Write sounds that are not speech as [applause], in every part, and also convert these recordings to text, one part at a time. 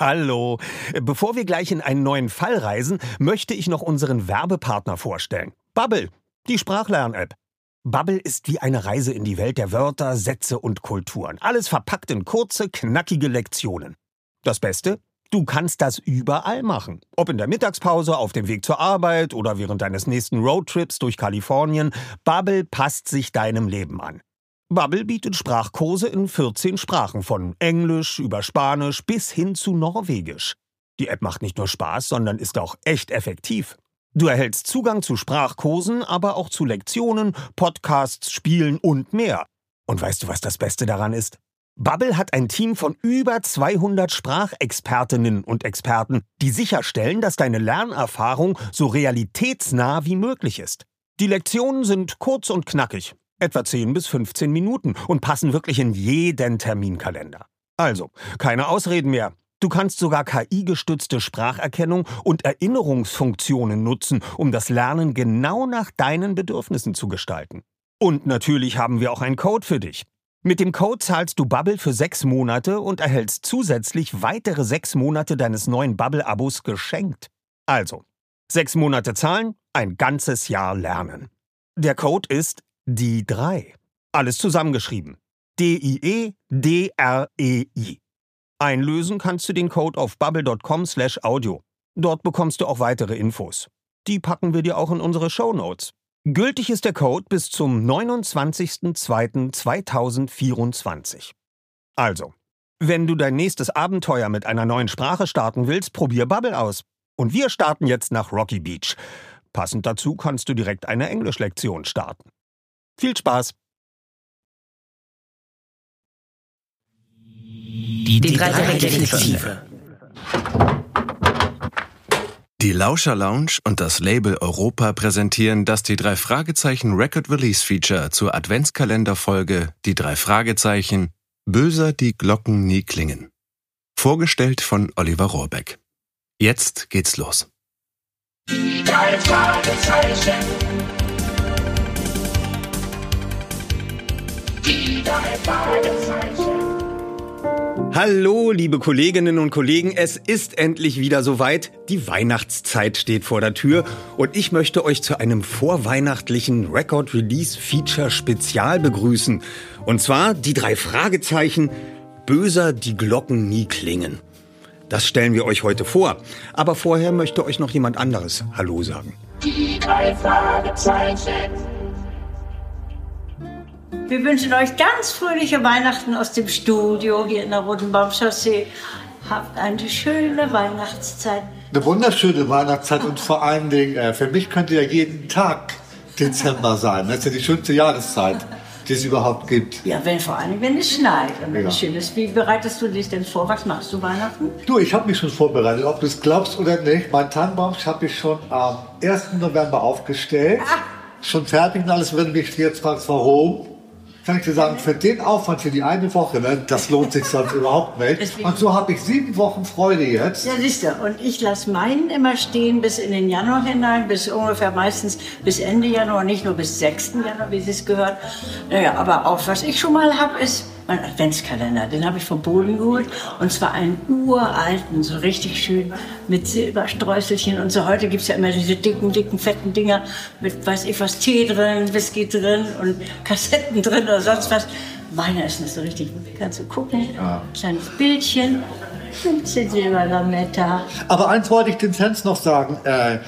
Hallo. Bevor wir gleich in einen neuen Fall reisen, möchte ich noch unseren Werbepartner vorstellen. Bubble, die Sprachlern-App. Bubble ist wie eine Reise in die Welt der Wörter, Sätze und Kulturen. Alles verpackt in kurze, knackige Lektionen. Das Beste? Du kannst das überall machen. Ob in der Mittagspause, auf dem Weg zur Arbeit oder während deines nächsten Roadtrips durch Kalifornien. Bubble passt sich deinem Leben an. Bubble bietet Sprachkurse in 14 Sprachen, von Englisch über Spanisch bis hin zu Norwegisch. Die App macht nicht nur Spaß, sondern ist auch echt effektiv. Du erhältst Zugang zu Sprachkursen, aber auch zu Lektionen, Podcasts, Spielen und mehr. Und weißt du, was das Beste daran ist? Bubble hat ein Team von über 200 Sprachexpertinnen und Experten, die sicherstellen, dass deine Lernerfahrung so realitätsnah wie möglich ist. Die Lektionen sind kurz und knackig, etwa 10 bis 15 Minuten und passen wirklich in jeden Terminkalender. Also, keine Ausreden mehr. Du kannst sogar KI-gestützte Spracherkennung und Erinnerungsfunktionen nutzen, um das Lernen genau nach deinen Bedürfnissen zu gestalten. Und natürlich haben wir auch einen Code für dich. Mit dem Code zahlst du Bubble für sechs Monate und erhältst zusätzlich weitere sechs Monate deines neuen Bubble-Abos geschenkt. Also, sechs Monate zahlen, ein ganzes Jahr lernen. Der Code ist die 3. Alles zusammengeschrieben. D-I-E-D-R-E-I. Einlösen kannst du den Code auf bubble.com slash audio. Dort bekommst du auch weitere Infos. Die packen wir dir auch in unsere Show Notes. Gültig ist der Code bis zum 29.02.2024. Also, wenn du dein nächstes Abenteuer mit einer neuen Sprache starten willst, probier Bubble aus. Und wir starten jetzt nach Rocky Beach. Passend dazu kannst du direkt eine Englischlektion starten. Viel Spaß! Die, die drei Detektive. Die Lauscher Lounge und das Label Europa präsentieren das die drei Fragezeichen Record Release Feature zur Adventskalenderfolge Die drei Fragezeichen Böser die Glocken nie klingen. Vorgestellt von Oliver Rohrbeck. Jetzt geht's los. Die drei Fragezeichen. Hallo, liebe Kolleginnen und Kollegen, es ist endlich wieder soweit. Die Weihnachtszeit steht vor der Tür und ich möchte euch zu einem vorweihnachtlichen Record Release Feature Spezial begrüßen. Und zwar die drei Fragezeichen Böser die Glocken nie klingen. Das stellen wir euch heute vor. Aber vorher möchte euch noch jemand anderes Hallo sagen. Die drei Fragezeichen. Wir wünschen euch ganz fröhliche Weihnachten aus dem Studio hier in der Rotenbaumchaussee. Habt eine schöne Weihnachtszeit. Eine wunderschöne Weihnachtszeit und vor allen Dingen, äh, für mich könnte ja jeden Tag Dezember sein. Das ist ja die schönste Jahreszeit, die es überhaupt gibt. Ja, wenn, vor allem, wenn es schneit und wenn Ja. es schön ist. Wie bereitest du dich denn vor? Was machst du Weihnachten? Du, ich habe mich schon vorbereitet, ob du es glaubst oder nicht. Mein Tannenbaum habe ich schon am 1. November aufgestellt. Schon fertig und alles. Wenn mich jetzt fragst, warum, kann ich dir sagen, für den Aufwand für die eine Woche, ne, das lohnt sich sonst überhaupt nicht. Und so habe ich sieben Wochen Freude jetzt. Ja, siehst du. Und ich lasse meinen immer stehen bis in den Januar hinein, bis ungefähr meistens bis Ende Januar, nicht nur bis 6. Januar, wie sie es gehört. Naja, aber auch was ich schon mal habe, ist mein Adventskalender. Den habe ich vom Boden geholt. Und zwar einen uralten, so richtig schön mit Silberstreuselchen und so. Heute gibt es ja immer diese dicken, dicken, fetten Dinger mit, weiß ich was, Tee drin, Whisky drin und Kassetten drin oder sonst was. Meiner ist nicht so richtig. Kannst du gucken. Kleines Bildchen. 15 Silberlametta. Aber eins wollte ich den Fans noch sagen. Äh,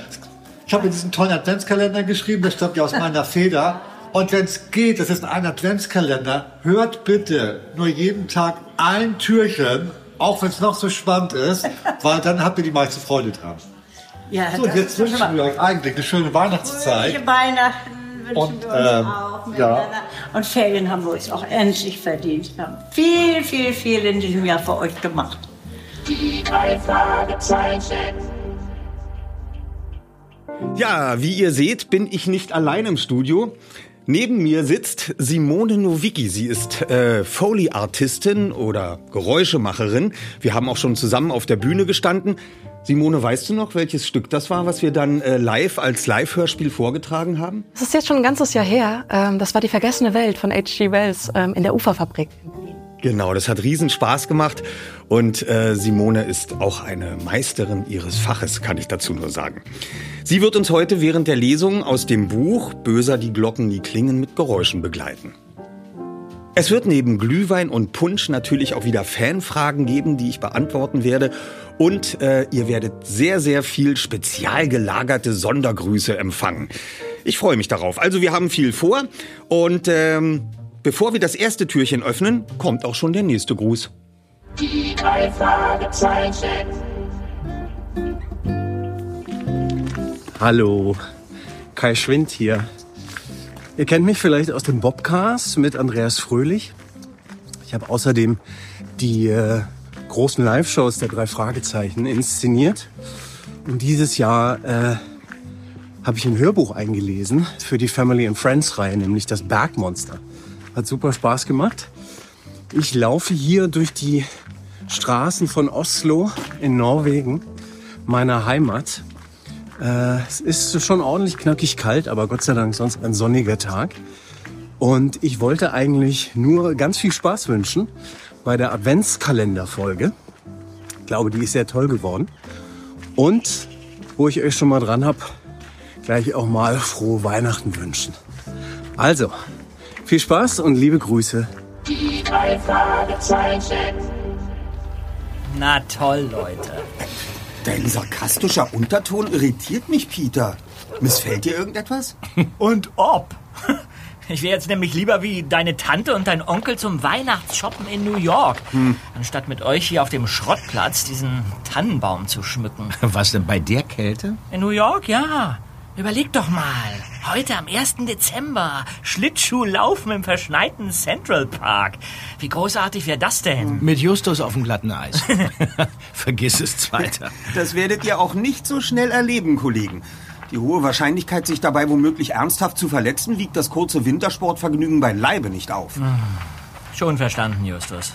ich habe diesen tollen Adventskalender geschrieben, der stammt ja aus meiner Feder. Und wenn es geht, das ist ein Adventskalender, hört bitte nur jeden Tag ein Türchen, auch wenn es noch so spannend ist, weil dann habt ihr die meiste Freude dran. Ja, So, jetzt wünschen wir euch eigentlich eine schöne Weihnachtszeit. Fröhliche Weihnachten wünschen Und, wir uns ähm, auch. ja. Und Ferien haben wir uns auch endlich verdient. Wir haben viel, viel, viel in diesem Jahr für euch gemacht. Die drei Fragezeichen. Ja, wie ihr seht, bin ich nicht allein im Studio. Neben mir sitzt Simone Nowicki. Sie ist äh, Foley-Artistin oder Geräuschemacherin. Wir haben auch schon zusammen auf der Bühne gestanden. Simone, weißt du noch, welches Stück das war, was wir dann äh, live als Live-Hörspiel vorgetragen haben? Das ist jetzt schon ein ganzes Jahr her. Ähm, das war die vergessene Welt von H.G. Wells ähm, in der Uferfabrik. Genau, das hat riesen Spaß gemacht. Und äh, Simone ist auch eine Meisterin ihres Faches, kann ich dazu nur sagen. Sie wird uns heute während der Lesung aus dem Buch Böser die Glocken, die klingen mit Geräuschen begleiten. Es wird neben Glühwein und Punsch natürlich auch wieder Fanfragen geben, die ich beantworten werde. Und äh, ihr werdet sehr, sehr viel spezial gelagerte Sondergrüße empfangen. Ich freue mich darauf. Also wir haben viel vor. Und ähm, bevor wir das erste Türchen öffnen, kommt auch schon der nächste Gruß. Die drei Fragezeichen. Hallo, Kai Schwind hier. Ihr kennt mich vielleicht aus dem Bobcast mit Andreas Fröhlich. Ich habe außerdem die äh, großen Live-Shows der drei Fragezeichen inszeniert. Und dieses Jahr äh, habe ich ein Hörbuch eingelesen für die Family and Friends Reihe, nämlich das Bergmonster. Hat super Spaß gemacht. Ich laufe hier durch die Straßen von Oslo in Norwegen, meiner Heimat. Äh, es ist schon ordentlich knackig kalt, aber Gott sei Dank sonst ein sonniger Tag. Und ich wollte eigentlich nur ganz viel Spaß wünschen bei der Adventskalenderfolge. Ich glaube, die ist sehr toll geworden. Und wo ich euch schon mal dran habe, gleich auch mal frohe Weihnachten wünschen. Also, viel Spaß und liebe Grüße. Drei Fragezeichen. Na toll, Leute. Dein sarkastischer Unterton irritiert mich, Peter. Missfällt dir irgendetwas? [laughs] Und ob? Ich wäre jetzt nämlich lieber wie deine Tante und dein Onkel zum Weihnachtsshoppen in New York, anstatt mit euch hier auf dem Schrottplatz diesen Tannenbaum zu schmücken. Was denn bei der Kälte? In New York, ja. Überleg doch mal. Heute am 1. Dezember. Schlittschuhlaufen im verschneiten Central Park. Wie großartig wäre das denn? Mit Justus auf dem glatten Eis. [laughs] Vergiss es, Zweiter. Das werdet ihr auch nicht so schnell erleben, Kollegen. Die hohe Wahrscheinlichkeit, sich dabei womöglich ernsthaft zu verletzen, wiegt das kurze Wintersportvergnügen beileibe nicht auf. Schon verstanden, Justus.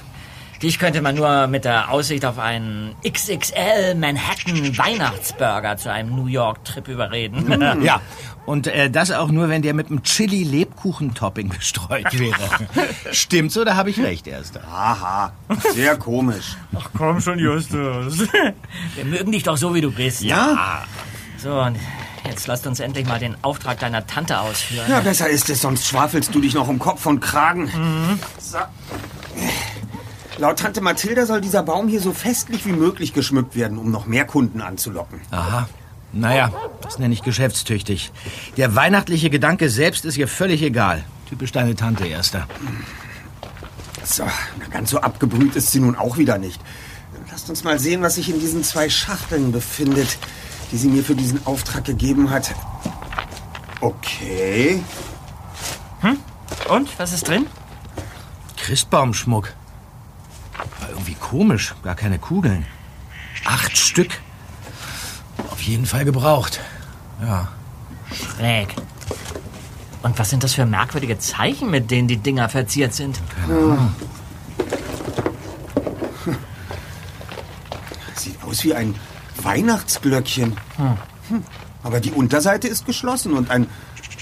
Dich könnte man nur mit der Aussicht auf einen XXL Manhattan Weihnachtsburger zu einem New York Trip überreden. [laughs] Ja, und äh, das auch nur, wenn der mit einem Chili-Lebkuchen-Topping [laughs] bestreut wäre. Stimmt's oder habe ich recht, Erster? Aha, sehr komisch. Ach komm schon, Justus. [laughs] Wir mögen dich doch so, wie du bist. Ja? So, und jetzt lasst uns endlich mal den Auftrag deiner Tante ausführen. Ja, besser ist es, sonst schwafelst du dich noch um Kopf und Kragen. So. Laut Tante Mathilda soll dieser Baum hier so festlich wie möglich geschmückt werden, um noch mehr Kunden anzulocken. Aha. Naja, das nenne ich geschäftstüchtig. Der weihnachtliche Gedanke selbst ist ihr völlig egal. Typisch deine Tante, Erster. So, na, ganz so abgebrüht ist sie nun auch wieder nicht. Lasst uns mal sehen, was sich in diesen zwei Schachteln befindet, die sie mir für diesen Auftrag gegeben hat. Okay. Und, was ist drin? Christbaumschmuck. War irgendwie komisch. Gar keine Kugeln. Acht Stück. Auf jeden Fall gebraucht. Ja. Schräg. Und was sind das für merkwürdige Zeichen, mit denen die Dinger verziert sind? [laughs] Sieht aus wie ein Weihnachtsglöckchen. Hm. Aber die Unterseite ist geschlossen und ein,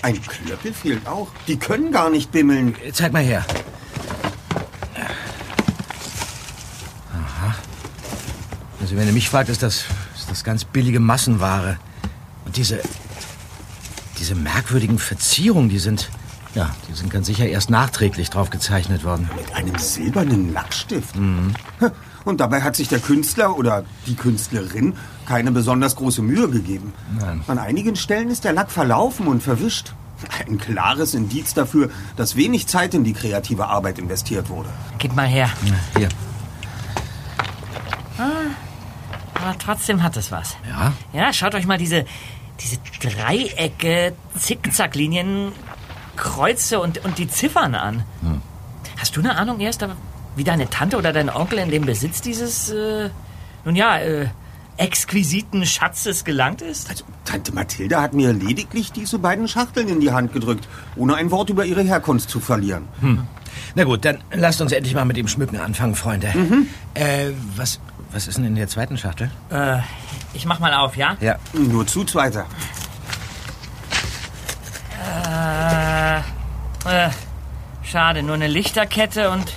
ein Klöppel fehlt auch. Die können gar nicht bimmeln. Zeig mal her. Also wenn du mich fragst, ist das, ist das ganz billige Massenware. Und diese, diese merkwürdigen Verzierungen, die sind, ja, die sind ganz sicher erst nachträglich drauf gezeichnet worden. Mit einem silbernen Lackstift. Und dabei hat sich der Künstler oder die Künstlerin keine besonders große Mühe gegeben. Nein. An einigen Stellen ist der Lack verlaufen und verwischt. Ein klares Indiz dafür, dass wenig Zeit in die kreative Arbeit investiert wurde. Gib mal her. Hier. Aber trotzdem hat es was. Ja? Ja, schaut euch mal diese, diese Dreiecke, Zickzacklinien, Kreuze und, und die Ziffern an. Hast du eine Ahnung erst, wie deine Tante oder dein Onkel in den Besitz dieses, äh, nun ja, äh, exquisiten Schatzes gelangt ist? Also, Tante Mathilda hat mir lediglich diese beiden Schachteln in die Hand gedrückt, ohne ein Wort über ihre Herkunft zu verlieren. Na gut, dann lasst uns endlich mal mit dem Schmücken anfangen, Freunde. Äh, was, was ist denn in der zweiten Schachtel? Äh, ich mach mal auf, ja? Ja. Nur zu zweiter. Äh, äh, schade, nur eine Lichterkette und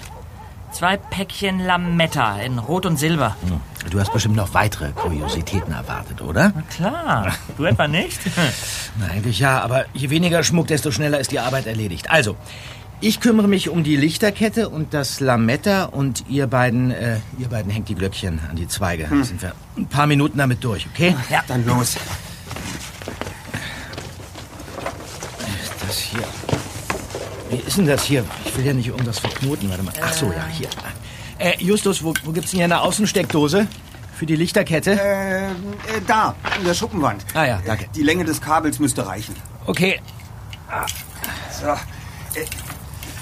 Zwei Päckchen Lametta in Rot und Silber. Hm. Du hast bestimmt noch weitere Kuriositäten erwartet, oder? Na klar. Du etwa nicht? [laughs] Na, eigentlich ja, aber je weniger Schmuck, desto schneller ist die Arbeit erledigt. Also, ich kümmere mich um die Lichterkette und das Lametta und ihr beiden, äh, ihr beiden hängt die Glöckchen an die Zweige. Hm. Sind wir ein paar Minuten damit durch, okay? Ja, dann los. Das hier. Wie ist denn das hier? Ich will ja nicht irgendwas verknoten. Warte mal. Ach so, ja, hier. Äh, Justus, wo, wo gibt's denn hier eine Außensteckdose? Für die Lichterkette? Äh, äh, da, in der Schuppenwand. Ah ja, danke. Die Länge des Kabels müsste reichen. Okay. So.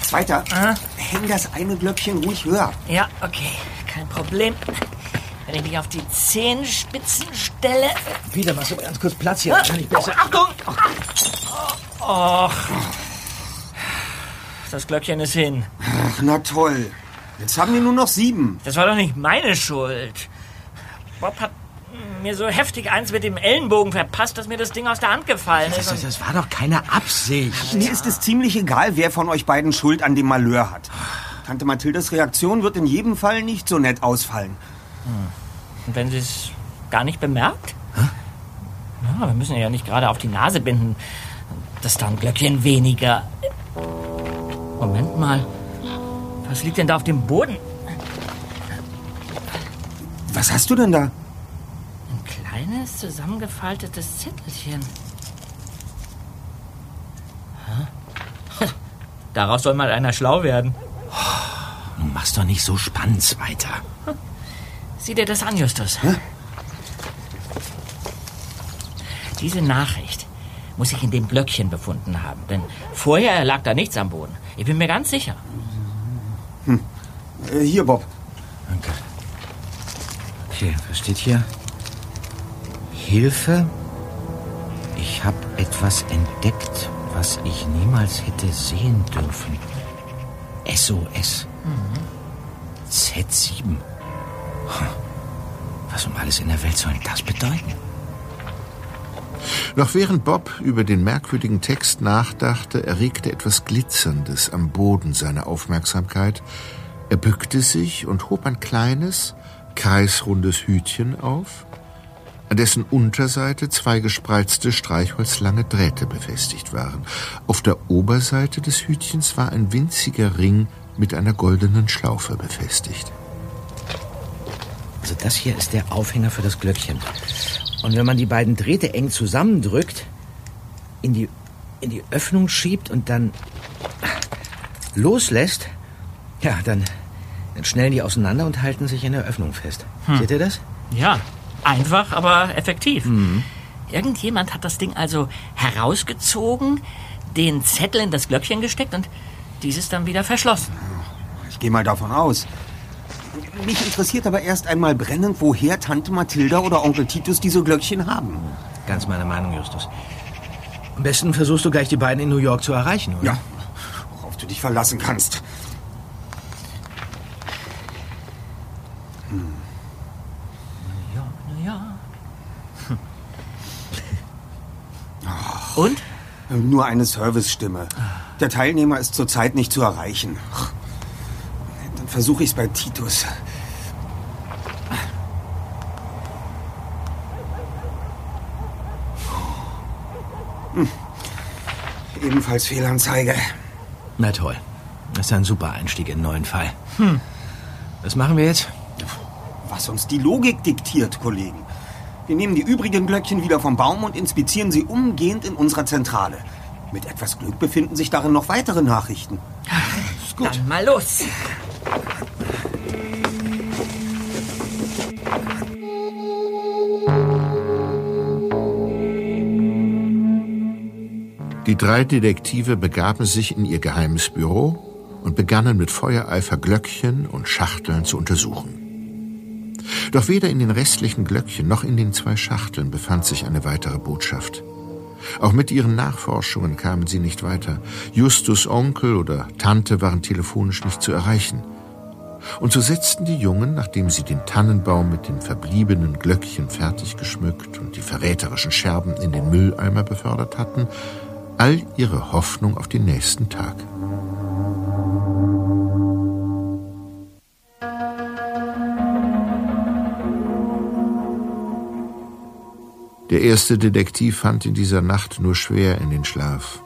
Zweiter, Aha. häng das eine Glöckchen ruhig höher. Ja, okay. Kein Problem. Wenn ich mich auf die Zehenspitzen stelle. Peter, machst du mal ganz kurz Platz hier? Kann ich besser. Achtung! Och. Das Glöckchen ist hin. Ach, na toll. Jetzt haben wir nur noch sieben. Das war doch nicht meine Schuld. Bob hat mir so heftig eins mit dem Ellenbogen verpasst, dass mir das Ding aus der Hand gefallen ist. das, das war doch keine Absicht. Mir ist es ziemlich egal, wer von euch beiden Schuld an dem Malheur hat. Tante Mathildes Reaktion wird in jedem Fall nicht so nett ausfallen. Und wenn sie es gar nicht bemerkt? Ja, wir müssen ja nicht gerade auf die Nase binden. Das ist da ein Glöckchen weniger. Moment mal. Was liegt denn da auf dem Boden? Was hast du denn da? Ein kleines, zusammengefaltetes Zettelchen. Hä? [laughs] Daraus soll mal einer schlau werden. Nun mach's doch nicht so spannend weiter. [laughs] Sieh dir das an, Justus. Diese Nachricht muss sich in dem Glöckchen befunden haben. Denn vorher lag da nichts am Boden. Ich bin mir ganz sicher. Äh, hier, Bob. Danke. Okay, was steht hier? Hilfe. Ich habe etwas entdeckt, was ich niemals hätte sehen dürfen. SOS. Z7. Hm. Was um alles in der Welt soll das bedeuten? Noch während Bob über den merkwürdigen Text nachdachte, erregte etwas Glitzerndes am Boden seine Aufmerksamkeit. Er bückte sich und hob ein kleines, kreisrundes Hütchen auf, an dessen Unterseite zwei gespreizte streichholzlange Drähte befestigt waren. Auf der Oberseite des Hütchens war ein winziger Ring mit einer goldenen Schlaufe befestigt. Also das hier ist der Aufhänger für das Glöckchen. Und wenn man die beiden Drähte eng zusammendrückt, in die, in die Öffnung schiebt und dann loslässt, ja, dann, dann schnellen die auseinander und halten sich in der Öffnung fest. Seht ihr das? Ja, einfach, aber effektiv. Irgendjemand hat das Ding also herausgezogen, den Zettel in das Glöckchen gesteckt und dieses dann wieder verschlossen. Ich gehe mal davon aus. Mich interessiert aber erst einmal brennend, woher Tante Mathilda oder Onkel Titus diese Glöckchen haben. Ganz meine Meinung, Justus. Am besten versuchst du gleich die beiden in New York zu erreichen, oder? Ja, worauf du dich verlassen kannst. Ja, na ja. Und? Nur eine Servicestimme. Der Teilnehmer ist zurzeit nicht zu erreichen. Dann versuche ich es bei Titus. Hm. Ebenfalls Fehlanzeige. Na toll. Das ist ein super Einstieg in einen neuen Fall. Hm. Was machen wir jetzt? Was uns die Logik diktiert, Kollegen. Wir nehmen die übrigen Glöckchen wieder vom Baum und inspizieren sie umgehend in unserer Zentrale. Mit etwas Glück befinden sich darin noch weitere Nachrichten. Dann mal los. Die drei Detektive begaben sich in ihr geheimes Büro und begannen mit Feuereifer Glöckchen und Schachteln zu untersuchen. Doch weder in den restlichen Glöckchen noch in den zwei Schachteln befand sich eine weitere Botschaft. Auch mit ihren Nachforschungen kamen sie nicht weiter. Justus Onkel oder Tante waren telefonisch nicht zu erreichen. Und so setzten die Jungen, nachdem sie den Tannenbaum mit den verbliebenen Glöckchen fertig geschmückt und die verräterischen Scherben in den Mülleimer befördert hatten, all ihre Hoffnung auf den nächsten Tag. Der erste Detektiv fand in dieser Nacht nur schwer in den Schlaf.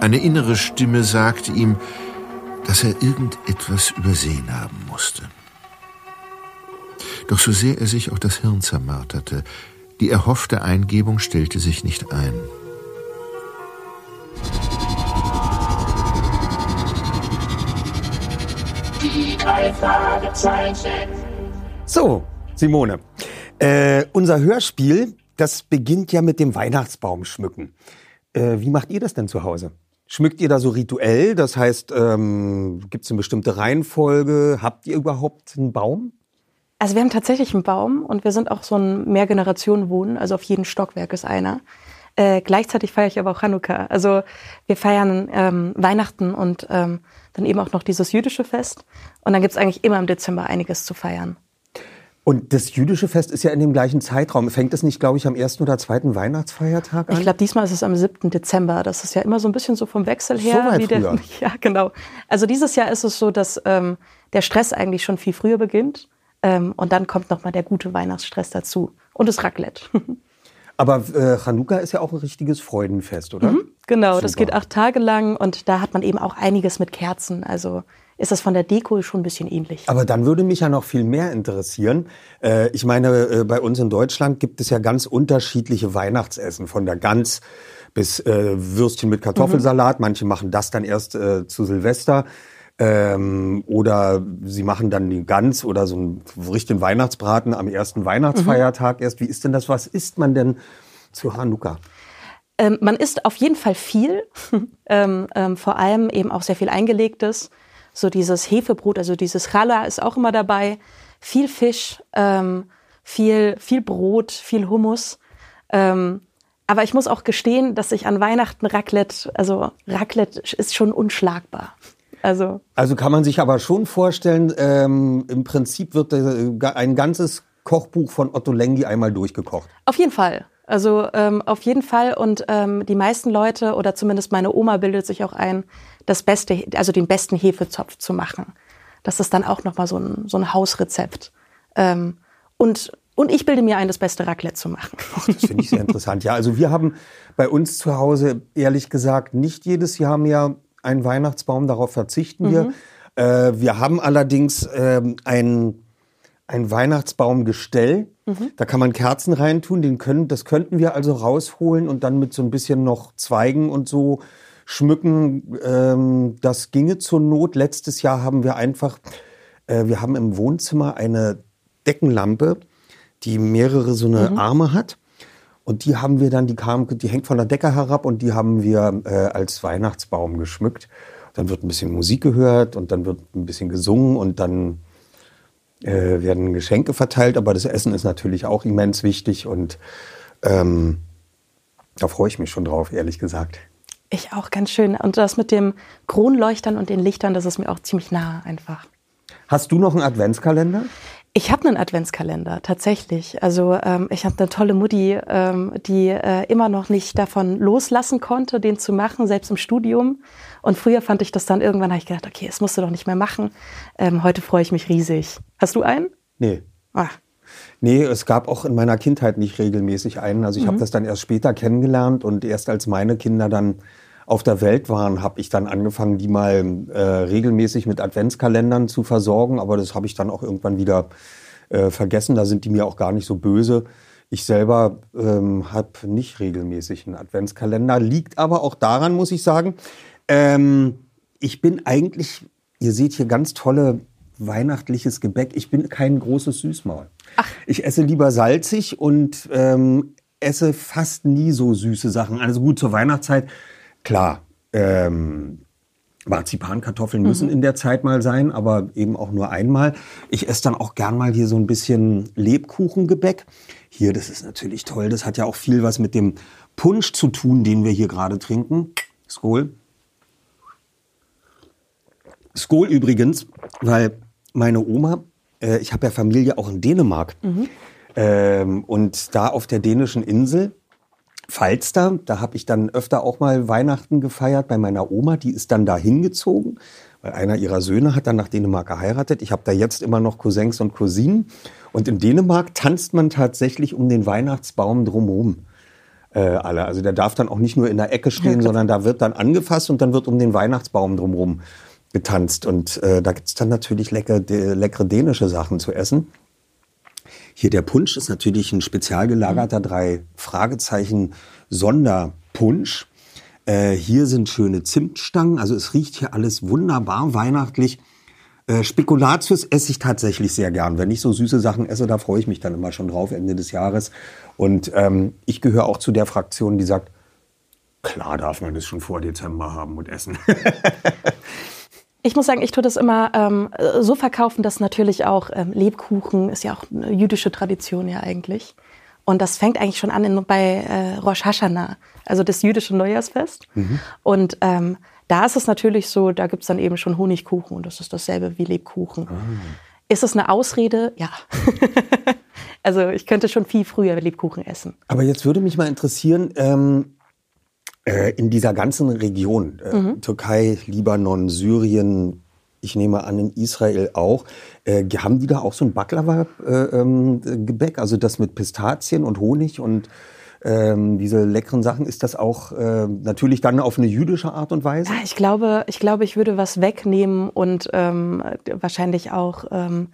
Eine innere Stimme sagte ihm, dass er irgendetwas übersehen haben musste. Doch so sehr er sich auch das Hirn zermarterte, die erhoffte Eingebung stellte sich nicht ein. Die drei Fragezeichen. So, Simone. Äh, unser Hörspiel, das beginnt ja mit dem Weihnachtsbaum schmücken. Äh, wie macht ihr das denn zu Hause? Schmückt ihr da so rituell? Das heißt, ähm, gibt es eine bestimmte Reihenfolge? Habt ihr überhaupt einen Baum? Also wir haben tatsächlich einen Baum und wir sind auch so ein Mehrgenerationen-Wohnen, also auf jedem Stockwerk ist einer. Äh, gleichzeitig feiere ich aber auch Hanukkah. Also wir feiern ähm, Weihnachten und ähm, dann eben auch noch dieses jüdische Fest. Und dann gibt's eigentlich immer im Dezember einiges zu feiern. Und das jüdische Fest ist ja in dem gleichen Zeitraum. Fängt es nicht, glaube ich, am ersten oder zweiten Weihnachtsfeiertag an? Ich glaube, diesmal ist es am 7. Dezember. Das ist ja immer so ein bisschen so vom Wechsel her. So weit wie der, früher. [laughs] ja, genau. Also dieses Jahr ist es so, dass ähm, der Stress eigentlich schon viel früher beginnt. Ähm, und dann kommt nochmal der gute Weihnachtsstress dazu. Und das Raclette. [laughs] Aber äh, Chanukka ist ja auch ein richtiges Freudenfest, oder? Mhm, genau, das Super. geht acht Tage lang und da hat man eben auch einiges mit Kerzen. Also ist das von der Deko schon ein bisschen ähnlich. Aber dann würde mich ja noch viel mehr interessieren. Äh, ich meine, äh, bei uns in Deutschland gibt es ja ganz unterschiedliche Weihnachtsessen, von der Gans bis äh, Würstchen mit Kartoffelsalat. Manche machen das dann erst äh, zu Silvester. Ähm, oder sie machen dann die Gans oder so einen richtigen Weihnachtsbraten am ersten Weihnachtsfeiertag erst. Wie ist denn das? Was isst man denn zu Hanukkah? Ähm, man isst auf jeden Fall viel, [laughs] ähm, ähm, vor allem eben auch sehr viel eingelegtes. So dieses Hefebrot, also dieses Challah ist auch immer dabei. Viel Fisch, ähm, viel, viel Brot, viel Hummus. Ähm, aber ich muss auch gestehen, dass ich an Weihnachten Raclette, also Raclette ist schon unschlagbar. Also Also kann man sich aber schon vorstellen, ähm, im Prinzip wird äh, ein ganzes Kochbuch von Otto Lengi einmal durchgekocht. Auf jeden Fall. Also ähm, auf jeden Fall. Und ähm, die meisten Leute, oder zumindest meine Oma bildet sich auch ein, das beste, also den besten Hefezopf zu machen. Das ist dann auch nochmal so ein, so ein Hausrezept. Ähm, und, und ich bilde mir ein, das beste Raclette zu machen. Das finde ich sehr interessant. Ja, also wir haben bei uns zu Hause ehrlich gesagt nicht jedes Jahr mehr einen Weihnachtsbaum, darauf verzichten wir. Äh, wir haben allerdings ähm, ein, ein Weihnachtsbaumgestell. Da kann man Kerzen reintun, den können, das könnten wir also rausholen und dann mit so ein bisschen noch Zweigen und so schmücken. Ähm, das ginge zur Not. Letztes Jahr haben wir einfach, äh, wir haben im Wohnzimmer eine Deckenlampe, die mehrere so eine Arme hat. Und die haben wir dann, die kam, die hängt von der Decke herab und die haben wir äh, als Weihnachtsbaum geschmückt. Dann wird ein bisschen Musik gehört und dann wird ein bisschen gesungen und dann äh, werden Geschenke verteilt. Aber das Essen ist natürlich auch immens wichtig und ähm, da freue ich mich schon drauf, ehrlich gesagt. Ich auch ganz schön. Und das mit dem Kronleuchtern und den Lichtern, das ist mir auch ziemlich nah einfach. Hast du noch einen Adventskalender? Ich habe einen Adventskalender, tatsächlich. Also ähm, ich habe eine tolle Mutti, ähm, die äh, immer noch nicht davon loslassen konnte, den zu machen, selbst im Studium. Und früher fand ich das dann irgendwann, habe ich gedacht, okay, das musst du doch nicht mehr machen. Ähm, heute freue ich mich riesig. Hast du einen? Nee. Ah, Nee, es gab auch in meiner Kindheit nicht regelmäßig einen. Also ich habe das dann erst später kennengelernt und erst als meine Kinder dann auf der Welt waren, habe ich dann angefangen, die mal äh, regelmäßig mit Adventskalendern zu versorgen. Aber das habe ich dann auch irgendwann wieder äh, vergessen. Da sind die mir auch gar nicht so böse. Ich selber ähm, habe nicht regelmäßig einen Adventskalender. Liegt aber auch daran, muss ich sagen, ähm, ich bin eigentlich, ihr seht hier ganz tolle weihnachtliches Gebäck. Ich bin kein großes Süßmaul. Ich esse lieber salzig und ähm, esse fast nie so süße Sachen. Also gut, zur Weihnachtszeit, klar, ähm, Marzipankartoffeln müssen in der Zeit mal sein, aber eben auch nur einmal. Ich esse dann auch gern mal hier so ein bisschen Lebkuchengebäck. Hier, das ist natürlich toll. Das hat ja auch viel was mit dem Punsch zu tun, den wir hier gerade trinken. Skol. Skol übrigens, weil meine Oma, äh, ich habe ja Familie auch in Dänemark. Ähm, und da auf der dänischen Insel, Falster, da habe ich dann öfter auch mal Weihnachten gefeiert bei meiner Oma. Die ist dann da hingezogen, weil einer ihrer Söhne hat dann nach Dänemark geheiratet. Ich habe da jetzt immer noch Cousins und Cousinen. Und in Dänemark tanzt man tatsächlich um den Weihnachtsbaum drumherum. Äh, alle. Also der darf dann auch nicht nur in der Ecke stehen, sondern da wird dann angefasst und dann wird um den Weihnachtsbaum drumherum getanzt. Und äh, da gibt's dann natürlich lecker, de, leckere dänische Sachen zu essen. Hier der Punsch ist natürlich ein spezial gelagerter drei Fragezeichen Sonderpunsch. Äh, hier sind schöne Zimtstangen, also es riecht hier alles wunderbar weihnachtlich. Äh, Spekulatius esse ich tatsächlich sehr gern. Wenn ich so süße Sachen esse, da freue ich mich dann immer schon drauf, Ende des Jahres. Und ähm, ich gehöre auch zu der Fraktion, die sagt, klar darf man das schon vor Dezember haben und essen. [laughs] Ich muss sagen, ich tue das immer ähm, so verkaufen, dass natürlich auch ähm, Lebkuchen ist ja auch eine jüdische Tradition ja eigentlich. Und das fängt eigentlich schon an in, bei äh, Rosh Hashanah, also das jüdische Neujahrsfest. Mhm. Und ähm, da ist es natürlich so, da gibt's dann eben schon Honigkuchen und das ist dasselbe wie Lebkuchen. Ist es eine Ausrede? Ja. [laughs] also ich könnte schon viel früher Lebkuchen essen. Aber jetzt würde mich mal interessieren, ähm, äh, in dieser ganzen Region, äh, Mhm. Türkei, Libanon, Syrien, ich nehme an in Israel auch, äh, haben die da auch so ein Baklava-Gebäck, äh, ähm, also das mit Pistazien und Honig und ähm, diese leckeren Sachen, ist das auch äh, natürlich dann auf eine jüdische Art und Weise? Ja, ich glaube, ich glaube, ich würde was wegnehmen und ähm, wahrscheinlich auch ähm,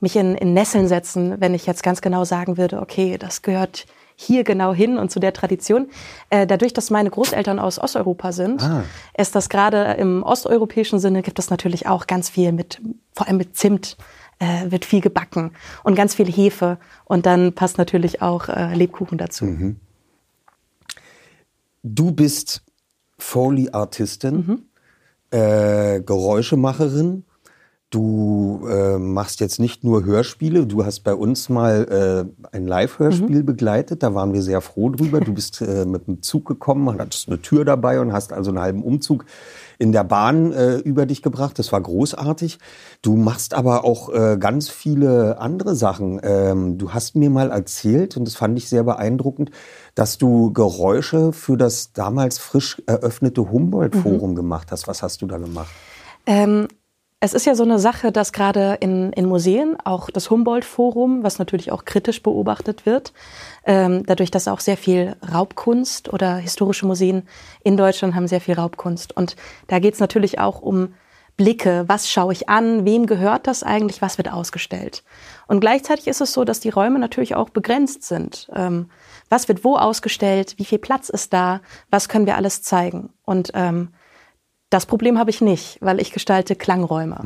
mich in, in Nesseln setzen, wenn ich jetzt ganz genau sagen würde, okay, das gehört hier genau hin und zu der Tradition. Äh, dadurch, dass meine Großeltern aus Osteuropa sind, Ah. ist das gerade im osteuropäischen Sinne gibt es natürlich auch ganz viel mit, vor allem mit Zimt äh, wird viel gebacken und ganz viel Hefe und dann passt natürlich auch äh, Lebkuchen dazu. Mhm. Du bist Foley-Artistin, äh, Geräuschemacherin. Du äh, machst jetzt nicht nur Hörspiele, du hast bei uns mal äh, ein Live-Hörspiel begleitet, da waren wir sehr froh drüber. Du bist äh, mit dem Zug gekommen, hattest eine Tür dabei und hast also einen halben Umzug in der Bahn äh, über dich gebracht. Das war großartig. Du machst aber auch äh, ganz viele andere Sachen. Ähm, du hast mir mal erzählt, und das fand ich sehr beeindruckend, dass du Geräusche für das damals frisch eröffnete Humboldt-Forum gemacht hast. Was hast du da gemacht? Ähm, es ist ja so eine Sache, dass gerade in, in Museen auch das Humboldt-Forum, was natürlich auch kritisch beobachtet wird, ähm, dadurch, dass auch sehr viel Raubkunst oder historische Museen in Deutschland haben sehr viel Raubkunst. Und da geht es natürlich auch um Blicke, was schaue ich an, wem gehört das eigentlich, was wird ausgestellt. Und gleichzeitig ist es so, dass die Räume natürlich auch begrenzt sind. Ähm, was wird wo ausgestellt, wie viel Platz ist da, was können wir alles zeigen. Und ähm, das Problem habe ich nicht, weil ich gestalte Klangräume.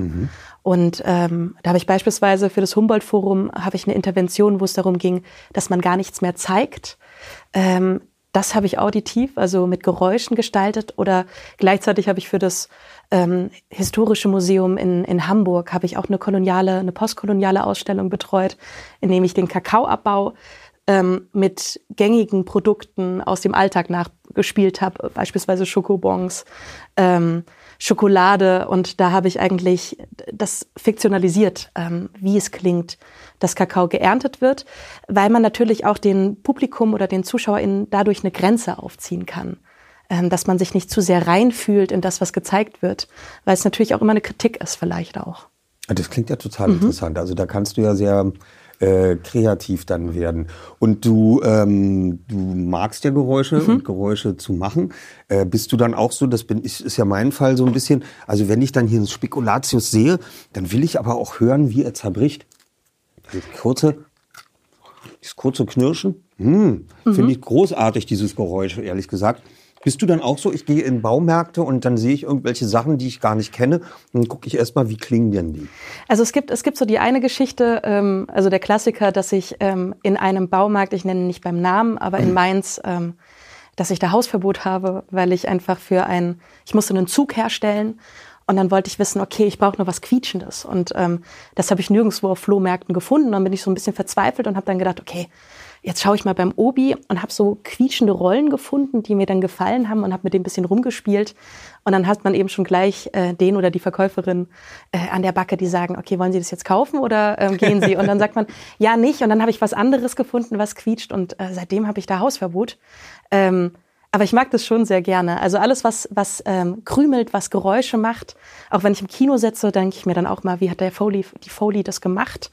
Und ähm, da habe ich beispielsweise für das Humboldt-Forum habe ich eine Intervention, wo es darum ging, dass man gar nichts mehr zeigt. Ähm, das habe ich auditiv, also mit Geräuschen gestaltet. Oder gleichzeitig habe ich für das ähm, Historische Museum in, in Hamburg habe ich auch eine koloniale, eine postkoloniale Ausstellung betreut, in dem ich den Kakaoabbau ähm, mit gängigen Produkten aus dem Alltag nachgespielt habe, beispielsweise Schokobons, ähm, Schokolade. Und da habe ich eigentlich das fiktionalisiert, ähm, wie es klingt, dass Kakao geerntet wird, weil man natürlich auch den Publikum oder den ZuschauerInnen dadurch eine Grenze aufziehen kann. Ähm, dass man sich nicht zu sehr reinfühlt in das, was gezeigt wird, weil es natürlich auch immer eine Kritik ist, vielleicht auch. Das klingt ja total interessant. Also da kannst du ja sehr äh, kreativ dann werden. Und du, ähm, du magst ja Geräusche und Geräusche zu machen. Äh, bist du dann auch so, das bin ich, ist ja mein Fall so ein bisschen, also wenn ich dann hier einen Spekulatius sehe, dann will ich aber auch hören, wie er zerbricht. Das kurze, das kurze Knirschen, hm, finde ich großartig, dieses Geräusch, ehrlich gesagt. Bist du dann auch so, ich gehe in Baumärkte und dann sehe ich irgendwelche Sachen, die ich gar nicht kenne, und dann gucke ich erstmal, wie klingen denn die? Also es gibt, es gibt so die eine Geschichte, ähm, also der Klassiker, dass ich ähm, in einem Baumarkt, ich nenne ihn nicht beim Namen, aber in Mainz, ähm, dass ich da Hausverbot habe, weil ich einfach für ein, ich musste einen Zug herstellen und dann wollte ich wissen, okay, ich brauche nur was Quietschendes. Und ähm, das habe ich nirgendwo auf Flohmärkten gefunden. Dann bin ich so ein bisschen verzweifelt und habe dann gedacht, okay, jetzt schaue ich mal beim Obi und habe so quietschende Rollen gefunden, die mir dann gefallen haben und habe mit dem ein bisschen rumgespielt. Und dann hat man eben schon gleich äh, den oder die Verkäuferin äh, an der Backe, die sagen, okay, wollen Sie das jetzt kaufen oder ähm, gehen Sie? Und dann sagt man, [laughs] ja, nicht. Und dann habe ich was anderes gefunden, was quietscht. Und äh, seitdem habe ich da Hausverbot. Ähm, Aber ich mag das schon sehr gerne. Also alles, was, was ähm, krümelt, was Geräusche macht. Auch wenn ich im Kino sitze, denke ich mir dann auch mal, wie hat der Foley, die Foley das gemacht?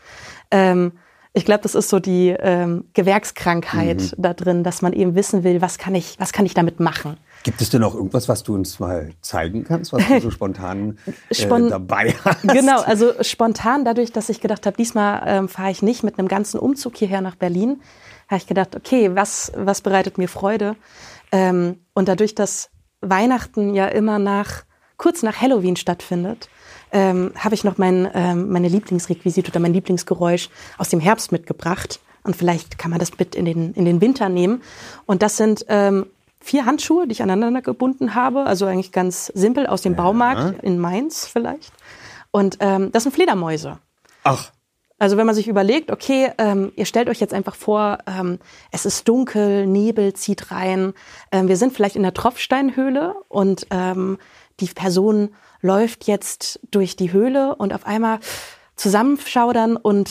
Ähm, ich glaube, das ist so die ähm, Gewerkskrankheit mhm. da drin, dass man eben wissen will, was kann ich, was kann ich damit machen? Gibt es denn noch irgendwas, was du uns mal zeigen kannst, was du so [laughs] spontan äh, Spon dabei hast? Genau, also spontan dadurch, dass ich gedacht habe, diesmal ähm, fahre ich nicht mit einem ganzen Umzug hierher nach Berlin, habe ich gedacht, okay, was, was bereitet mir Freude? Ähm, und dadurch, dass Weihnachten ja immer nach, kurz nach Halloween stattfindet, ähm, habe ich noch mein, ähm, meine Lieblingsrequisite oder mein Lieblingsgeräusch aus dem Herbst mitgebracht. Und vielleicht kann man das mit in den, in den Winter nehmen. Und das sind ähm, vier Handschuhe, die ich aneinander gebunden habe. Also eigentlich ganz simpel aus dem ja. Baumarkt in Mainz vielleicht. Und ähm, das sind Fledermäuse. Ach. Also wenn man sich überlegt, okay, ähm, ihr stellt euch jetzt einfach vor, ähm, es ist dunkel, Nebel zieht rein, ähm, wir sind vielleicht in der Tropfsteinhöhle und ähm, die Person läuft jetzt durch die Höhle und auf einmal zusammenschaudern und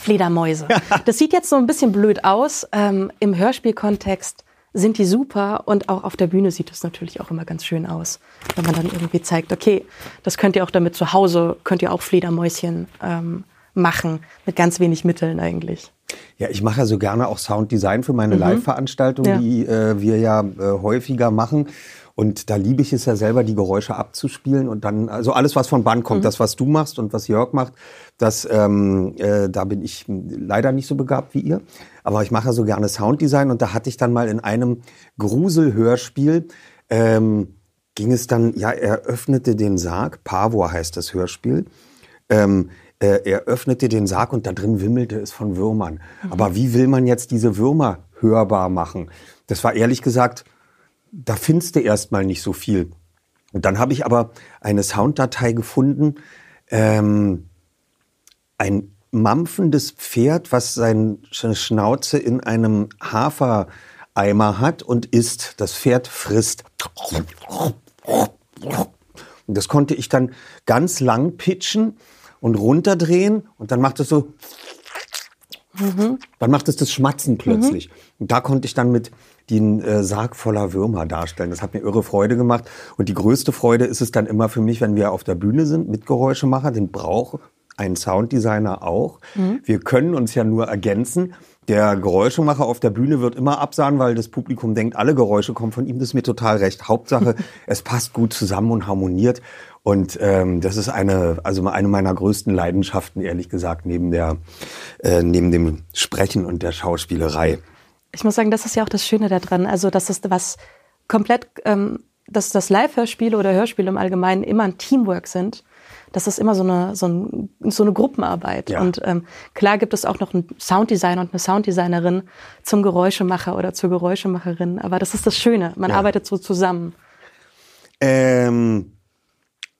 Fledermäuse. [laughs] Das sieht jetzt so ein bisschen blöd aus. Ähm, Im Hörspielkontext sind die super und auch auf der Bühne sieht es natürlich auch immer ganz schön aus, wenn man dann irgendwie zeigt, okay, das könnt ihr auch damit zu Hause, könnt ihr auch Fledermäuschen ähm, machen, mit ganz wenig Mitteln eigentlich. Ja, ich mache ja so gerne auch Sounddesign für meine mhm. Live-Veranstaltungen, ja. die äh, wir ja äh, häufiger machen. Und da liebe ich es ja selber, die Geräusche abzuspielen und dann, also alles, was von Band kommt, mhm. das, was du machst und was Jörg macht, das, ähm, äh, da bin ich leider nicht so begabt wie ihr. Aber ich mache ja so gerne Sounddesign und da hatte ich dann mal in einem Gruselhörspiel, ähm, ging es dann, ja, er öffnete den Sarg, Pavor heißt das Hörspiel, ähm, äh, er öffnete den Sarg und da drin wimmelte es von Würmern. Mhm. Aber wie will man jetzt diese Würmer hörbar machen? Das war ehrlich gesagt da findest du erstmal nicht so viel. Und dann habe ich aber eine Sounddatei gefunden, ähm, ein mampfendes Pferd, was seine Schnauze in einem Hafereimer hat und isst. Das Pferd frisst. Und das konnte ich dann ganz lang pitchen und runterdrehen und dann macht es so. Mhm. Dann macht es das Schmatzen plötzlich. Mhm. Und da konnte ich dann mit den äh, Sarg voller Würmer darstellen. Das hat mir irre Freude gemacht. Und die größte Freude ist es dann immer für mich, wenn wir auf der Bühne sind mit Geräuschemacher. Den braucht ein Sounddesigner auch. Mhm. Wir können uns ja nur ergänzen. Der Geräuschemacher auf der Bühne wird immer absahen, weil das Publikum denkt, alle Geräusche kommen von ihm. Das ist mir total recht. Hauptsache, [laughs] es passt gut zusammen und harmoniert. Und ähm, das ist eine, also eine meiner größten Leidenschaften, ehrlich gesagt, neben der, äh, neben dem Sprechen und der Schauspielerei ich muss sagen, das ist ja auch das Schöne daran. Also, dass es was komplett, ähm, dass das Live-Hörspiele oder Hörspiele im Allgemeinen immer ein Teamwork sind. Das ist immer so eine, so, ein, so eine Gruppenarbeit. Ja. Und ähm, klar gibt es auch noch einen Sounddesigner und eine Sounddesignerin zum Geräuschemacher oder zur Geräuschemacherin. Aber das ist das Schöne. Man ja. arbeitet so zusammen. Ähm,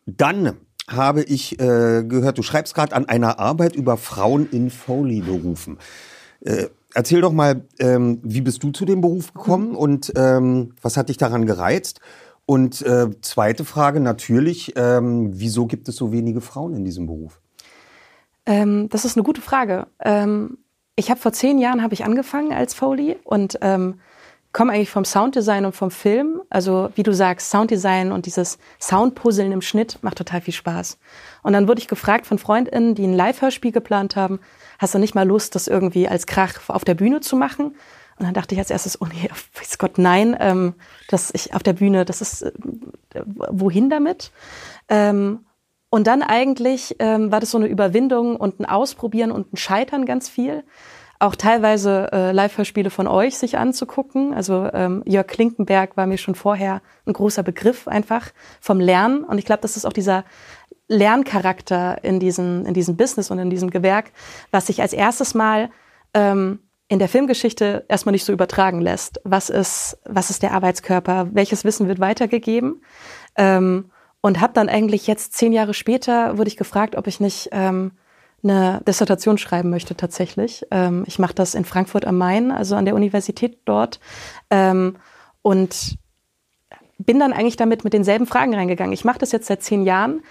dann habe ich äh, gehört, du schreibst gerade an einer Arbeit über Frauen in Foley-Berufen. Äh, Erzähl doch mal, ähm, wie bist du zu dem Beruf gekommen und ähm, was hat dich daran gereizt? Und äh, zweite Frage natürlich, ähm, wieso gibt es so wenige Frauen in diesem Beruf? Ähm, das ist eine gute Frage. Ähm, ich habe vor zehn Jahren habe ich angefangen als Foley und ähm, komme eigentlich vom Sounddesign und vom Film. Also wie du sagst, Sounddesign und dieses Soundpuzzeln im Schnitt macht total viel Spaß. Und dann wurde ich gefragt von Freundinnen, die ein Live-Hörspiel geplant haben, hast du nicht mal Lust, das irgendwie als Krach auf der Bühne zu machen? Und dann dachte ich als erstes, oh nee, weiß Gott, nein, ähm, dass ich auf der Bühne, das ist, äh, wohin damit? Ähm, und dann eigentlich ähm, war das so eine Überwindung und ein Ausprobieren und ein Scheitern ganz viel. Auch teilweise äh, Live-Hörspiele von euch sich anzugucken. Also ähm, Jörg Klinkenberg war mir schon vorher ein großer Begriff einfach vom Lernen. Und ich glaube, das ist auch dieser Lerncharakter in diesem, in diesem Business und in diesem Gewerk, was sich als erstes Mal ähm, in der Filmgeschichte erstmal nicht so übertragen lässt. Was ist, was ist der Arbeitskörper? Welches Wissen wird weitergegeben? Ähm, und habe dann eigentlich jetzt zehn Jahre später wurde ich gefragt, ob ich nicht ähm, eine Dissertation schreiben möchte tatsächlich. Ähm, ich mache das in Frankfurt am Main, also an der Universität dort. Ähm, und bin dann eigentlich damit mit denselben Fragen reingegangen. Ich mache das jetzt seit zehn Jahren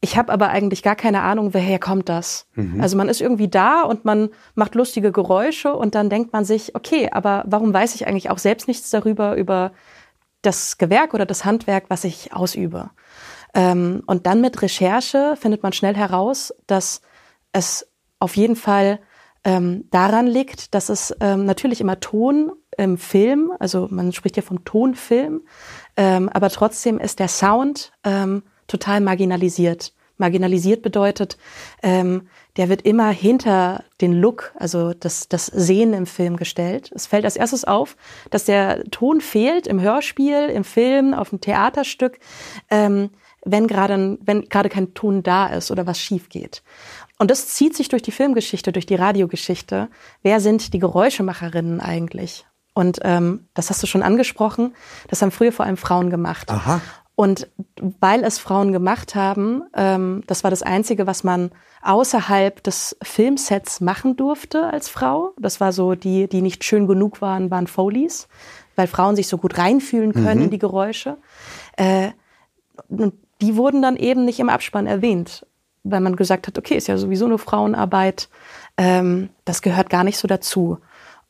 Ich habe aber eigentlich gar keine Ahnung, woher kommt das. Mhm. Also man ist irgendwie da und man macht lustige Geräusche und dann denkt man sich, okay, aber warum weiß ich eigentlich auch selbst nichts darüber, über das Gewerk oder das Handwerk, was ich ausübe? Ähm, und dann mit Recherche findet man schnell heraus, dass es auf jeden Fall ähm, daran liegt, dass es ähm, natürlich immer Ton im Film, also man spricht ja vom Tonfilm, ähm, aber trotzdem ist der Sound ähm, total marginalisiert. Marginalisiert bedeutet, ähm, der wird immer hinter den Look, also das, das Sehen im Film gestellt. Es fällt als erstes auf, dass der Ton fehlt im Hörspiel, im Film, auf dem Theaterstück, ähm, wenn gerade wenn gerade kein Ton da ist oder was schief geht. Und das zieht sich durch die Filmgeschichte, durch die Radiogeschichte. Wer sind die Geräuschemacherinnen eigentlich? Und ähm, das hast du schon angesprochen. Das haben früher vor allem Frauen gemacht. Aha. Und weil es Frauen gemacht haben, ähm, das war das Einzige, was man außerhalb des Filmsets machen durfte als Frau. Das war so, die, die nicht schön genug waren, waren Foleys, weil Frauen sich so gut reinfühlen können mhm. in die Geräusche. Äh, die wurden dann eben nicht im Abspann erwähnt weil man gesagt hat, okay, ist ja sowieso eine Frauenarbeit, ähm, das gehört gar nicht so dazu.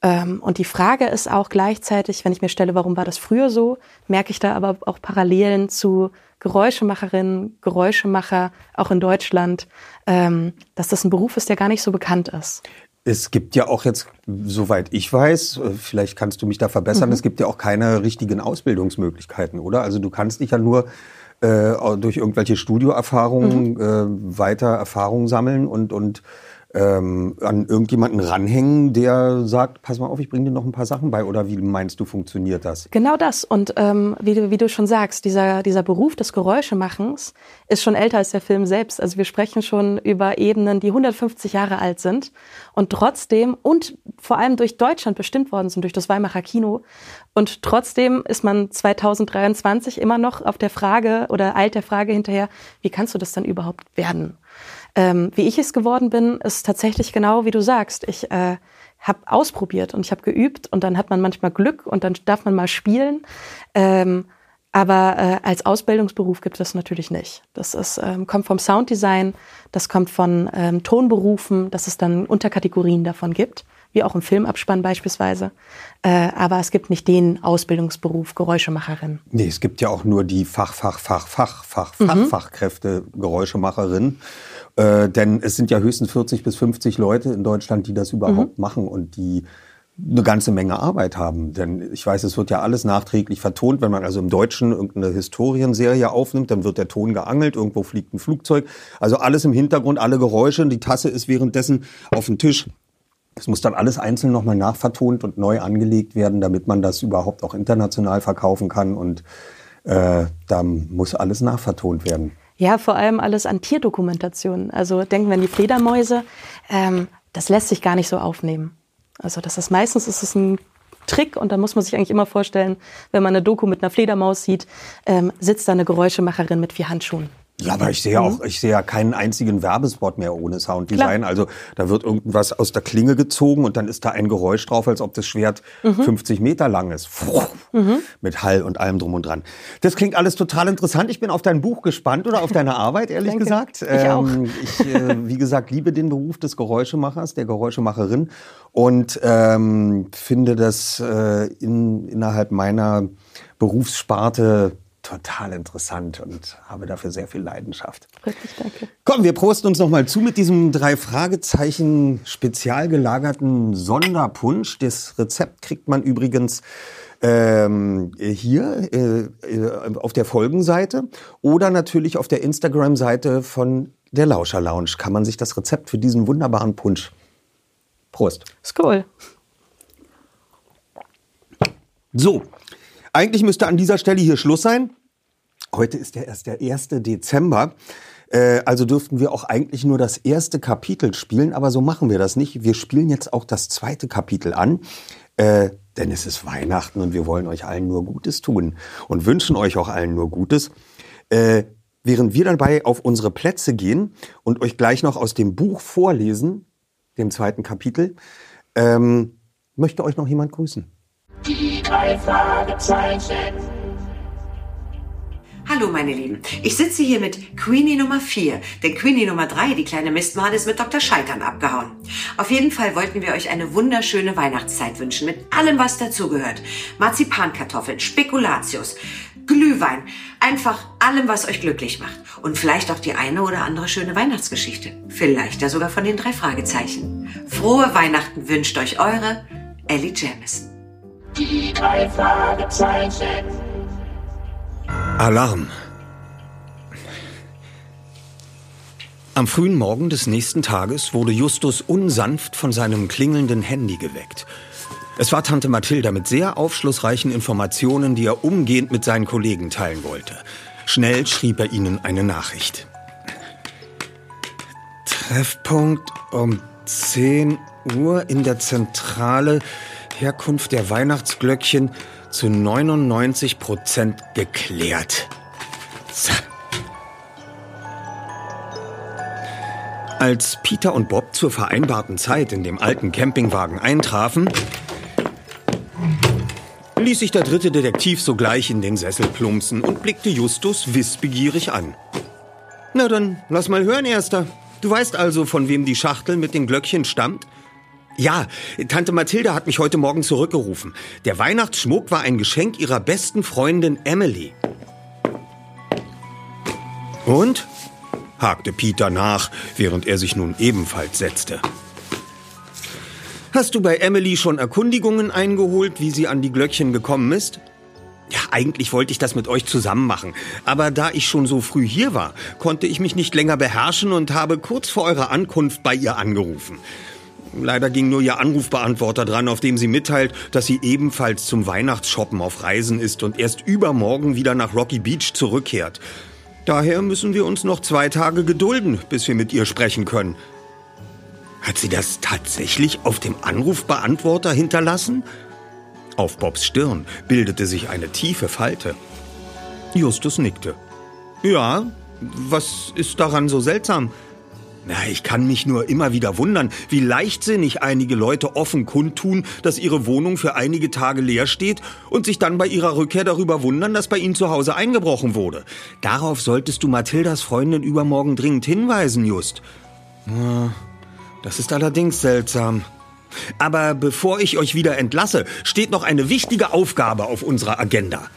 Ähm, und die Frage ist auch gleichzeitig, wenn ich mir stelle, warum war das früher so, merke ich da aber auch Parallelen zu Geräuschemacherinnen, Geräuschemacher, auch in Deutschland, ähm, dass das ein Beruf ist, der gar nicht so bekannt ist. Es gibt ja auch jetzt, soweit ich weiß, äh, vielleicht kannst du mich da verbessern, mhm. es gibt ja auch keine richtigen Ausbildungsmöglichkeiten, oder? Also du kannst dich ja nur äh, durch irgendwelche Studioerfahrungen mhm. äh, weiter Erfahrungen sammeln und, und ähm, an irgendjemanden ranhängen, der sagt, pass mal auf, ich bringe dir noch ein paar Sachen bei. Oder wie meinst du, funktioniert das? Genau das. Und ähm, wie, du, wie du schon sagst, dieser, dieser Beruf des Geräuschemachens ist schon älter als der Film selbst. Also wir sprechen schon über Ebenen, die 150 Jahre alt sind und trotzdem und vor allem durch Deutschland bestimmt worden sind, durch das Weimarer Kino. Und trotzdem ist man 2023 immer noch auf der Frage oder eilt der Frage hinterher, wie kannst du das dann überhaupt werden? Ähm, wie ich es geworden bin, ist tatsächlich genau wie du sagst. Ich äh, habe ausprobiert und ich habe geübt und dann hat man manchmal Glück und dann darf man mal spielen. Ähm, aber äh, als Ausbildungsberuf gibt es natürlich nicht. Das ist, ähm, kommt vom Sounddesign, das kommt von ähm, Tonberufen, dass es dann Unterkategorien davon gibt, wie auch im Filmabspann beispielsweise. Äh, aber es gibt nicht den Ausbildungsberuf Geräuschemacherin. Nee, es gibt ja auch nur die Fach, Fach, Fach, Fach, Fach, Fach, mhm. Fachkräfte Geräuschemacherin. Äh, denn es sind ja höchstens 40 bis 50 Leute in Deutschland, die das überhaupt mhm. machen und die eine ganze Menge Arbeit haben. Denn ich weiß, es wird ja alles nachträglich vertont. Wenn man also im Deutschen irgendeine Historienserie aufnimmt, dann wird der Ton geangelt, irgendwo fliegt ein Flugzeug. Also alles im Hintergrund, alle Geräusche. Die Tasse ist währenddessen auf dem Tisch. Es muss dann alles einzeln nochmal nachvertont und neu angelegt werden, damit man das überhaupt auch international verkaufen kann. Und äh, da muss alles nachvertont werden. Ja, vor allem alles an Tierdokumentation. Also denken wir an die Fledermäuse. Ähm, das lässt sich gar nicht so aufnehmen. Also das ist meistens ist es ein Trick und da muss man sich eigentlich immer vorstellen, wenn man eine Doku mit einer Fledermaus sieht, ähm, sitzt da eine Geräuschemacherin mit vier Handschuhen. Ja, aber ich sehe mhm. auch, ich sehe ja keinen einzigen Werbespot mehr ohne Sounddesign. Klar. Also da wird irgendwas aus der Klinge gezogen und dann ist da ein Geräusch drauf, als ob das Schwert mhm. 50 Meter lang ist. Mhm. Mit Hall und allem drum und dran. Das klingt alles total interessant. Ich bin auf dein Buch gespannt oder auf deine Arbeit, ehrlich Danke. gesagt. Ich auch. Ähm, ich, äh, wie gesagt, liebe den Beruf des Geräuschemachers, der Geräuschemacherin und ähm, finde das äh, in, innerhalb meiner Berufssparte total interessant und habe dafür sehr viel Leidenschaft. Richtig, danke. Komm, wir prosten uns noch mal zu mit diesem drei Fragezeichen spezial gelagerten Sonderpunsch. Das Rezept kriegt man übrigens ähm, hier äh, äh, auf der Folgenseite oder natürlich auf der Instagram-Seite von der Lauscher Lounge kann man sich das Rezept für diesen wunderbaren Punsch. Prost. Skol. So, eigentlich müsste an dieser Stelle hier Schluss sein. Heute ist ja erst der 1. Dezember. Äh, also dürften wir auch eigentlich nur das erste Kapitel spielen, aber so machen wir das nicht. Wir spielen jetzt auch das zweite Kapitel an, äh, denn es ist Weihnachten und wir wollen euch allen nur Gutes tun und wünschen euch auch allen nur Gutes. Äh, während wir dabei auf unsere Plätze gehen und euch gleich noch aus dem Buch vorlesen, dem zweiten Kapitel, ähm, möchte euch noch jemand grüßen. Die drei Fragezeichen. Hallo meine Lieben, ich sitze hier mit Queenie Nummer 4, denn Queenie Nummer 3, die kleine Mistmade, ist mit Dr. Scheitern abgehauen. Auf jeden Fall wollten wir euch eine wunderschöne Weihnachtszeit wünschen, mit allem, was dazugehört. Marzipankartoffeln, Spekulatius, Glühwein, einfach allem, was euch glücklich macht. Und vielleicht auch die eine oder andere schöne Weihnachtsgeschichte. Vielleicht ja sogar von den drei Fragezeichen. Frohe Weihnachten wünscht euch eure Ellie Jamison. Die drei Fragezeichen. Alarm. Am frühen Morgen des nächsten Tages wurde Justus unsanft von seinem klingelnden Handy geweckt. Es war Tante Mathilda mit sehr aufschlussreichen Informationen, die er umgehend mit seinen Kollegen teilen wollte. Schnell schrieb er ihnen eine Nachricht. Treffpunkt um 10 Uhr in der Zentrale. Herkunft der Weihnachtsglöckchen zu 99 Prozent geklärt. So. Als Peter und Bob zur vereinbarten Zeit in dem alten Campingwagen eintrafen, ließ sich der dritte Detektiv sogleich in den Sessel plumpsen und blickte Justus wissbegierig an. Na dann, lass mal hören, Erster. Du weißt also, von wem die Schachtel mit den Glöckchen stammt? Ja, Tante Mathilda hat mich heute Morgen zurückgerufen. Der Weihnachtsschmuck war ein Geschenk ihrer besten Freundin Emily. Und? hakte Peter nach, während er sich nun ebenfalls setzte. Hast du bei Emily schon Erkundigungen eingeholt, wie sie an die Glöckchen gekommen ist? Ja, eigentlich wollte ich das mit euch zusammen machen. Aber da ich schon so früh hier war, konnte ich mich nicht länger beherrschen und habe kurz vor eurer Ankunft bei ihr angerufen. Leider ging nur ihr Anrufbeantworter dran, auf dem sie mitteilt, dass sie ebenfalls zum Weihnachtsshoppen auf Reisen ist und erst übermorgen wieder nach Rocky Beach zurückkehrt. Daher müssen wir uns noch zwei Tage gedulden, bis wir mit ihr sprechen können. Hat sie das tatsächlich auf dem Anrufbeantworter hinterlassen? Auf Bobs Stirn bildete sich eine tiefe Falte. Justus nickte. Ja, was ist daran so seltsam? Na, ich kann mich nur immer wieder wundern, wie leichtsinnig einige Leute offen kundtun, dass ihre Wohnung für einige Tage leer steht und sich dann bei ihrer Rückkehr darüber wundern, dass bei ihnen zu Hause eingebrochen wurde. Darauf solltest du Mathildas Freundin übermorgen dringend hinweisen, Just. Das ist allerdings seltsam. Aber bevor ich euch wieder entlasse, steht noch eine wichtige Aufgabe auf unserer Agenda.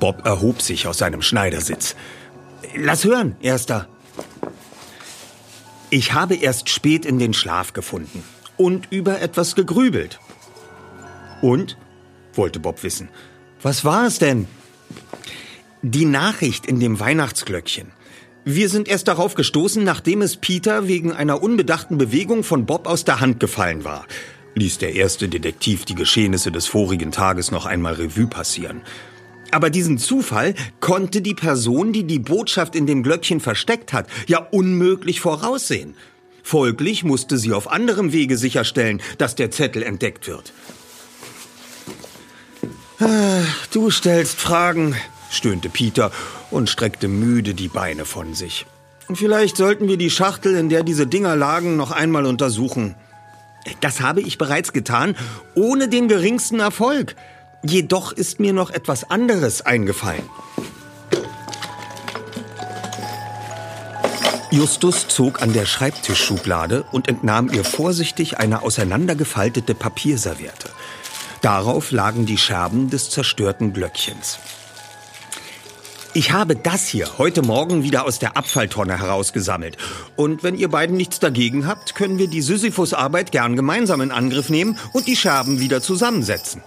Bob erhob sich aus seinem Schneidersitz. Lass hören, Erster. Ich habe erst spät in den Schlaf gefunden und über etwas gegrübelt. Und? wollte Bob wissen. Was war es denn? Die Nachricht in dem Weihnachtsglöckchen. Wir sind erst darauf gestoßen, nachdem es Peter wegen einer unbedachten Bewegung von Bob aus der Hand gefallen war, ließ der erste Detektiv die Geschehnisse des vorigen Tages noch einmal Revue passieren. Aber diesen Zufall konnte die Person, die die Botschaft in dem Glöckchen versteckt hat, ja unmöglich voraussehen. Folglich musste sie auf anderem Wege sicherstellen, dass der Zettel entdeckt wird. Ah, du stellst Fragen, stöhnte Peter und streckte müde die Beine von sich. Vielleicht sollten wir die Schachtel, in der diese Dinger lagen, noch einmal untersuchen. Das habe ich bereits getan, ohne den geringsten Erfolg. Jedoch ist mir noch etwas anderes eingefallen. Justus zog an der Schreibtischschublade und entnahm ihr vorsichtig eine auseinandergefaltete Papierserviette. Darauf lagen die Scherben des zerstörten Glöckchens. Ich habe das hier heute Morgen wieder aus der Abfalltonne herausgesammelt. Und wenn ihr beiden nichts dagegen habt, können wir die Sisyphus-Arbeit gern gemeinsam in Angriff nehmen und die Scherben wieder zusammensetzen.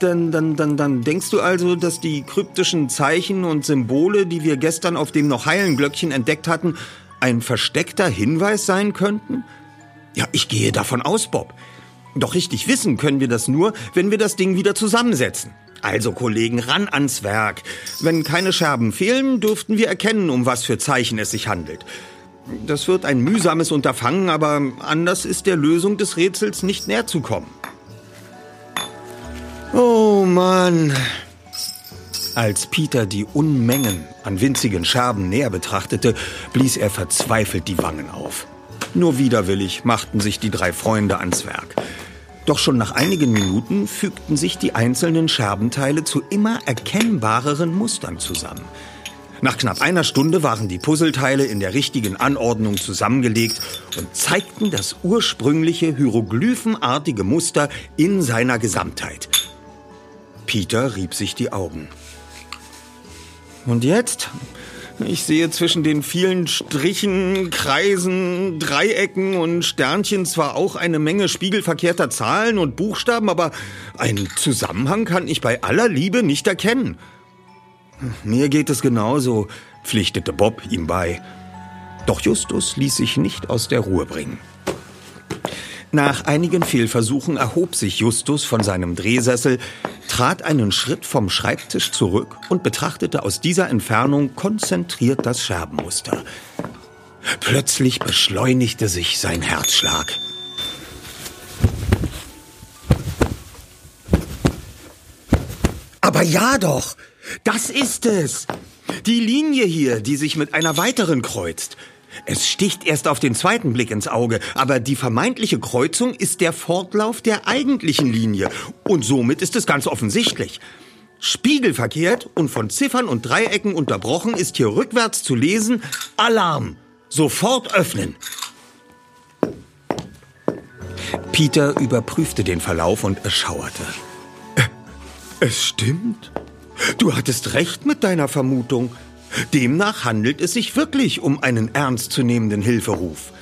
Dann, dann, dann, dann denkst du also, dass die kryptischen Zeichen und Symbole, die wir gestern auf dem noch heilen Glöckchen entdeckt hatten, ein versteckter Hinweis sein könnten? Ja, ich gehe davon aus, Bob. Doch richtig wissen können wir das nur, wenn wir das Ding wieder zusammensetzen. Also, Kollegen, ran ans Werk. Wenn keine Scherben fehlen, dürften wir erkennen, um was für Zeichen es sich handelt. Das wird ein mühsames Unterfangen, aber anders ist der Lösung des Rätsels nicht näher zu kommen. Oh Mann. Als Peter die Unmengen an winzigen Scherben näher betrachtete, blies er verzweifelt die Wangen auf. Nur widerwillig machten sich die drei Freunde ans Werk. Doch schon nach einigen Minuten fügten sich die einzelnen Scherbenteile zu immer erkennbareren Mustern zusammen. Nach knapp einer Stunde waren die Puzzleteile in der richtigen Anordnung zusammengelegt und zeigten das ursprüngliche hieroglyphenartige Muster in seiner Gesamtheit. Peter rieb sich die Augen. Und jetzt? Ich sehe zwischen den vielen Strichen, Kreisen, Dreiecken und Sternchen zwar auch eine Menge spiegelverkehrter Zahlen und Buchstaben, aber einen Zusammenhang kann ich bei aller Liebe nicht erkennen. Mir geht es genauso, pflichtete Bob ihm bei. Doch Justus ließ sich nicht aus der Ruhe bringen. Nach einigen Fehlversuchen erhob sich Justus von seinem Drehsessel, trat einen Schritt vom Schreibtisch zurück und betrachtete aus dieser Entfernung konzentriert das Scherbenmuster. Plötzlich beschleunigte sich sein Herzschlag. Aber ja doch, das ist es. Die Linie hier, die sich mit einer weiteren kreuzt. Es sticht erst auf den zweiten Blick ins Auge, aber die vermeintliche Kreuzung ist der Fortlauf der eigentlichen Linie. Und somit ist es ganz offensichtlich. Spiegelverkehrt und von Ziffern und Dreiecken unterbrochen ist hier rückwärts zu lesen Alarm. Sofort öffnen. Peter überprüfte den Verlauf und erschauerte. Äh, es stimmt. Du hattest recht mit deiner Vermutung. Demnach handelt es sich wirklich um einen ernstzunehmenden Hilferuf.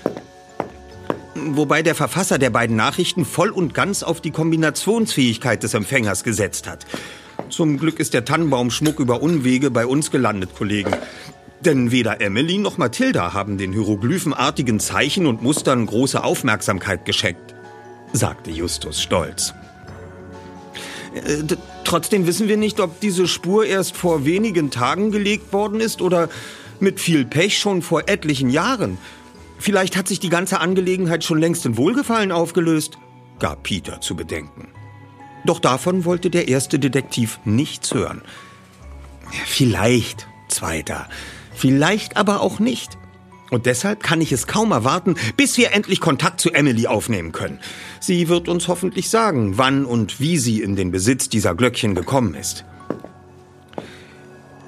Wobei der Verfasser der beiden Nachrichten voll und ganz auf die Kombinationsfähigkeit des Empfängers gesetzt hat. Zum Glück ist der Tannenbaumschmuck über Unwege bei uns gelandet, Kollegen. Denn weder Emily noch Mathilda haben den hieroglyphenartigen Zeichen und Mustern große Aufmerksamkeit geschenkt, sagte Justus stolz. Äh, trotzdem wissen wir nicht, ob diese Spur erst vor wenigen Tagen gelegt worden ist oder mit viel Pech schon vor etlichen Jahren. Vielleicht hat sich die ganze Angelegenheit schon längst in Wohlgefallen aufgelöst, gab Peter zu bedenken. Doch davon wollte der erste Detektiv nichts hören. Vielleicht, zweiter, vielleicht aber auch nicht. Und deshalb kann ich es kaum erwarten, bis wir endlich Kontakt zu Emily aufnehmen können. Sie wird uns hoffentlich sagen, wann und wie sie in den Besitz dieser Glöckchen gekommen ist.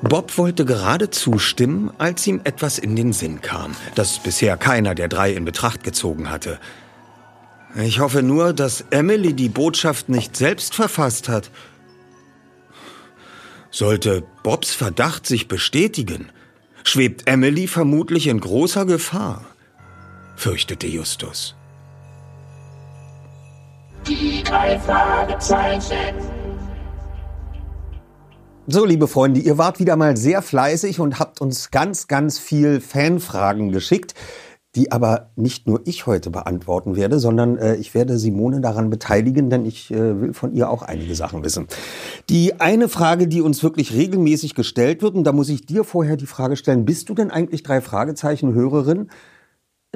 Bob wollte gerade zustimmen, als ihm etwas in den Sinn kam, das bisher keiner der drei in Betracht gezogen hatte. Ich hoffe nur, dass Emily die Botschaft nicht selbst verfasst hat. Sollte Bobs Verdacht sich bestätigen, schwebt Emily vermutlich in großer Gefahr, fürchtete Justus. Die. So, liebe Freunde, ihr wart wieder mal sehr fleißig und habt uns ganz, ganz viel Fanfragen geschickt die aber nicht nur ich heute beantworten werde, sondern äh, ich werde Simone daran beteiligen, denn ich äh, will von ihr auch einige Sachen wissen. Die eine Frage, die uns wirklich regelmäßig gestellt wird, und da muss ich dir vorher die Frage stellen, bist du denn eigentlich drei Fragezeichen Hörerin?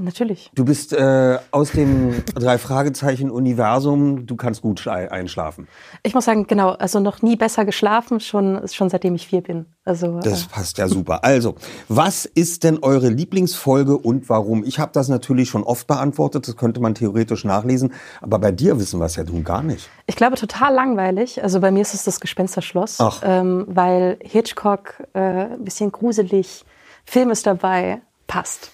Natürlich. Du bist äh, aus dem Drei-Fragezeichen-Universum, du kannst gut einschlafen. Ich muss sagen, genau, also noch nie besser geschlafen, schon, schon seitdem ich vier bin. Also, das äh. passt ja super. Also, was ist denn eure Lieblingsfolge und warum? Ich habe das natürlich schon oft beantwortet, das könnte man theoretisch nachlesen, aber bei dir wissen wir es ja nun gar nicht. Ich glaube, total langweilig. Also bei mir ist es das Gespensterschloss, ähm, weil Hitchcock äh, ein bisschen gruselig, Film ist dabei, passt.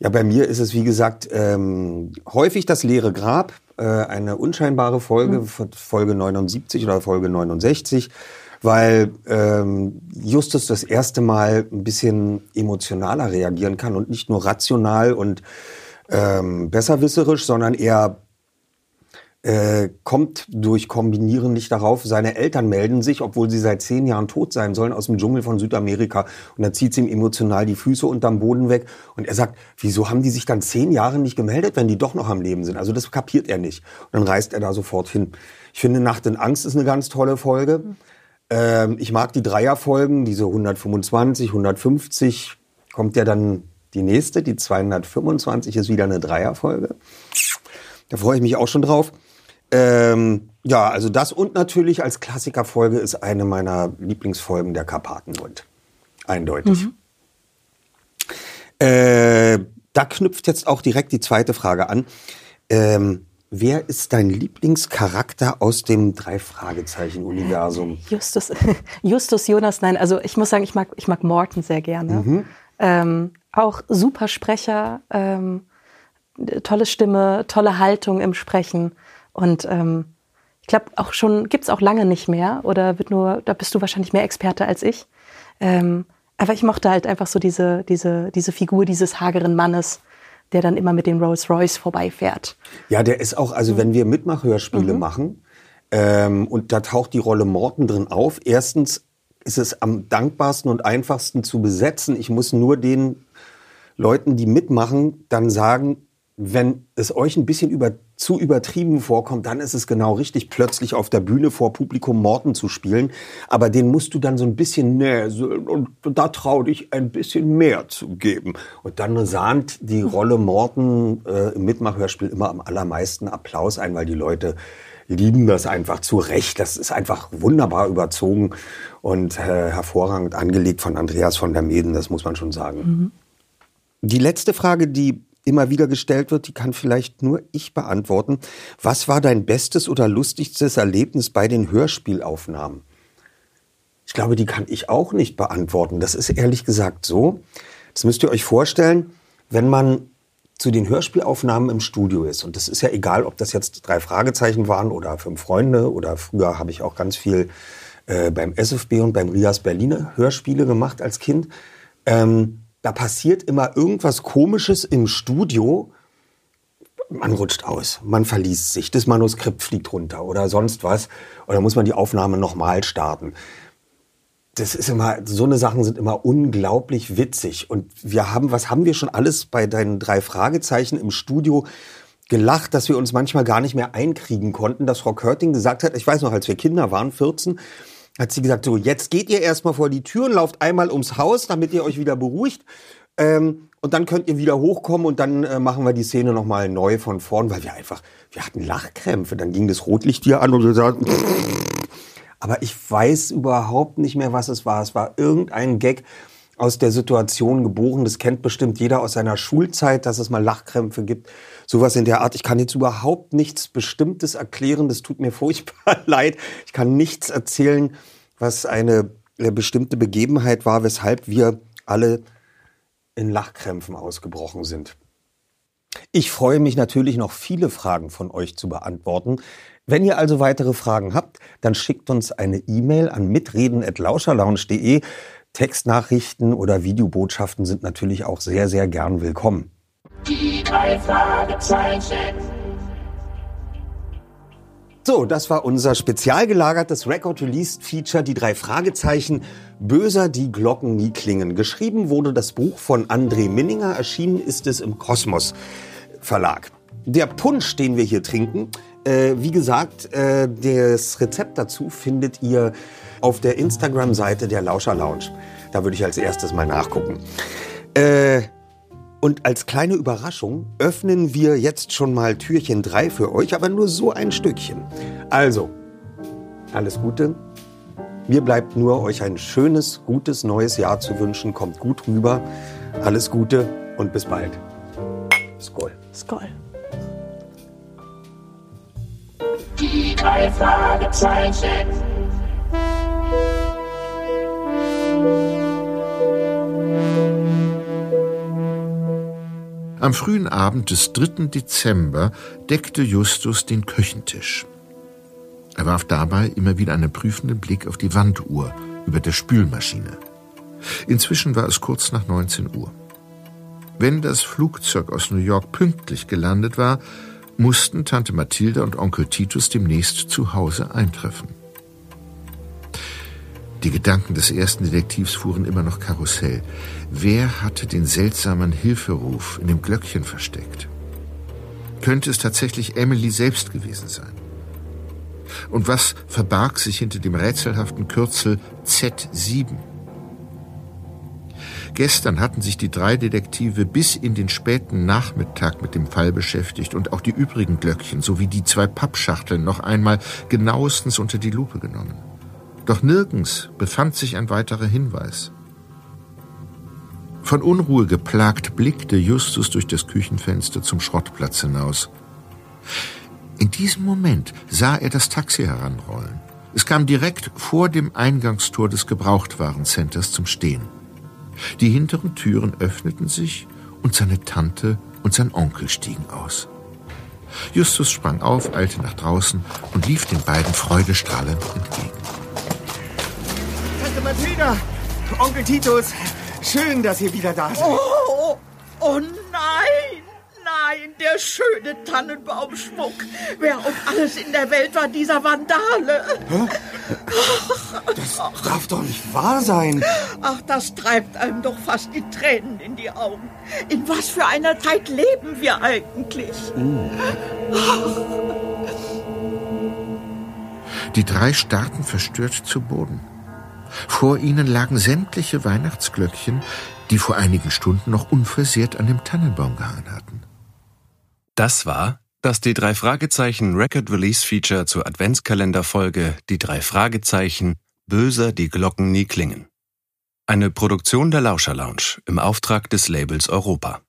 Ja, bei mir ist es, wie gesagt, ähm, häufig das leere Grab, äh, eine unscheinbare Folge, mhm. Folge 79 oder Folge 69, weil ähm, Justus das erste Mal ein bisschen emotionaler reagieren kann und nicht nur rational und ähm, besserwisserisch, sondern eher äh, kommt durch Kombinieren nicht darauf. Seine Eltern melden sich, obwohl sie seit zehn Jahren tot sein sollen, aus dem Dschungel von Südamerika. Und dann zieht sie ihm emotional die Füße unterm Boden weg. Und er sagt, wieso haben die sich dann zehn Jahre nicht gemeldet, wenn die doch noch am Leben sind? Also das kapiert er nicht. Und dann reist er da sofort hin. Ich finde, Nacht in Angst ist eine ganz tolle Folge. Ähm, ich mag die Dreierfolgen, diese 125, 150. Kommt ja dann die nächste, die 225 ist wieder eine Dreierfolge. Da freue ich mich auch schon drauf. Ähm, ja, also das und natürlich als Klassikerfolge ist eine meiner Lieblingsfolgen der Karpatenhund. Eindeutig. Mhm. Äh, da knüpft jetzt auch direkt die zweite Frage an. Ähm, wer ist dein Lieblingscharakter aus dem Drei-Fragezeichen-Universum? Justus, [laughs] Justus Jonas, nein, also ich muss sagen, ich mag, ich mag Morton sehr gerne. Mhm. Ähm, auch super Sprecher, ähm, tolle Stimme, tolle Haltung im Sprechen. Und ähm, ich glaube auch schon, gibt's auch lange nicht mehr oder wird nur, da bist du wahrscheinlich mehr Experte als ich. Ähm, aber ich mochte halt einfach so diese, diese, diese Figur dieses hageren Mannes, der dann immer mit dem Rolls Royce vorbeifährt. Ja, der ist auch, also wenn wir Mitmachhörspiele Mhm. machen ähm, und da taucht die Rolle Morten drin auf, erstens ist es am dankbarsten und einfachsten zu besetzen. Ich muss nur den Leuten, die mitmachen, dann sagen, wenn es euch ein bisschen über, zu übertrieben vorkommt, dann ist es genau richtig, plötzlich auf der Bühne vor Publikum Morten zu spielen. Aber den musst du dann so ein bisschen so- und da trau dich ein bisschen mehr zu geben. Und dann sahnt die Rolle Morten äh, im Mitmachhörspiel immer am allermeisten Applaus ein, weil die Leute lieben das einfach zu Recht. Das ist einfach wunderbar überzogen und äh, hervorragend angelegt von Andreas von der Meden, das muss man schon sagen. Die letzte Frage, die immer wieder gestellt wird, die kann vielleicht nur ich beantworten. Was war dein bestes oder lustigstes Erlebnis bei den Hörspielaufnahmen? Ich glaube, die kann ich auch nicht beantworten. Das ist ehrlich gesagt so. Das müsst ihr euch vorstellen, wenn man zu den Hörspielaufnahmen im Studio ist. Und das ist ja egal, ob das jetzt drei Fragezeichen waren oder fünf Freunde oder früher habe ich auch ganz viel äh, beim SFB und beim Rias Berliner Hörspiele gemacht als Kind. Ähm, da passiert immer irgendwas Komisches im Studio. Man rutscht aus, man verliest sich, das Manuskript fliegt runter oder sonst was. Oder muss man die Aufnahme nochmal starten das ist immer, so eine Sachen sind immer unglaublich witzig. Und wir haben, was haben wir schon alles bei deinen drei Fragezeichen im Studio gelacht, dass wir uns manchmal gar nicht mehr einkriegen konnten, dass Frau Körting gesagt hat, ich weiß noch, als wir Kinder waren, 14, hat sie gesagt, so, jetzt geht ihr erstmal vor die Tür und lauft einmal ums Haus, damit ihr euch wieder beruhigt. Ähm, und dann könnt ihr wieder hochkommen und dann äh, machen wir die Szene nochmal neu von vorn, weil wir einfach, wir hatten Lachkrämpfe. Dann ging das Rotlicht hier an und wir sagten, [laughs] aber ich weiß überhaupt nicht mehr, was es war. Es war irgendein Gag aus der Situation geboren. Das kennt bestimmt jeder aus seiner Schulzeit, dass es mal Lachkrämpfe gibt. Sowas in der Art. Ich kann jetzt überhaupt nichts Bestimmtes erklären. Das tut mir [laughs] furchtbar leid. Ich kann nichts erzählen, was eine bestimmte Begebenheit war, weshalb wir alle in Lachkrämpfen ausgebrochen sind. Ich freue mich natürlich noch viele Fragen von euch zu beantworten. Wenn ihr also weitere Fragen habt, dann schickt uns eine E-Mail an mitreden@lauscherlounge.de. Textnachrichten oder Videobotschaften sind natürlich auch sehr sehr gern willkommen. Drei Fragezeichen. So, das war unser spezial gelagertes Record-Released-Feature, die drei Fragezeichen, Böser die Glocken nie klingen. Geschrieben wurde das Buch von André Minninger, erschienen ist es im Kosmos Verlag. Der Punsch, den wir hier trinken, äh, wie gesagt, äh, das Rezept dazu findet ihr auf der Instagram-Seite der Lauscher Lounge. Da würde ich als erstes mal nachgucken. Äh, und als kleine Überraschung öffnen wir jetzt schon mal Türchen 3 für euch, aber nur so ein Stückchen. Also, alles Gute. Mir bleibt nur, euch ein schönes, gutes neues Jahr zu wünschen. Kommt gut rüber. Alles Gute und bis bald. Skoll. Skoll. Die drei Fragezeichen. Am frühen Abend des 3. Dezember deckte Justus den Küchentisch. Er warf dabei immer wieder einen prüfenden Blick auf die Wanduhr über der Spülmaschine. Inzwischen war es kurz nach 19 Uhr. Wenn das Flugzeug aus New York pünktlich gelandet war, mussten Tante Mathilda und Onkel Titus demnächst zu Hause eintreffen. Die Gedanken des ersten Detektivs fuhren immer noch Karussell. Wer hatte den seltsamen Hilferuf in dem Glöckchen versteckt? Könnte es tatsächlich Emily selbst gewesen sein? Und was verbarg sich hinter dem rätselhaften Kürzel Z7? Gestern hatten sich die drei Detektive bis in den späten Nachmittag mit dem Fall beschäftigt und auch die übrigen Glöckchen sowie die zwei Pappschachteln noch einmal genauestens unter die Lupe genommen. Doch nirgends befand sich ein weiterer Hinweis. Von Unruhe geplagt blickte Justus durch das Küchenfenster zum Schrottplatz hinaus. In diesem Moment sah er das Taxi heranrollen. Es kam direkt vor dem Eingangstor des Gebrauchtwarencenters zum Stehen. Die hinteren Türen öffneten sich und seine Tante und sein Onkel stiegen aus. Justus sprang auf, eilte nach draußen und lief den beiden freudestrahlend entgegen. Tante Mathilda, Onkel Titus, schön, dass ihr wieder da seid. Oh, oh nein, nein, der schöne Tannenbaumschmuck. Wer um alles in der Welt war dieser Vandale? Hä? Das darf doch nicht wahr sein. Ach, das treibt einem doch fast die Tränen in die Augen. In was für einer Zeit leben wir eigentlich? Die drei starrten verstört zu Boden. Vor ihnen lagen sämtliche Weihnachtsglöckchen, die vor einigen Stunden noch unversehrt an dem Tannenbaum gehangen hatten. Das war das die drei Fragezeichen Record Release Feature zur Adventskalenderfolge Die drei Fragezeichen Böser die Glocken nie klingen. Eine Produktion der Lauscher Lounge im Auftrag des Labels Europa.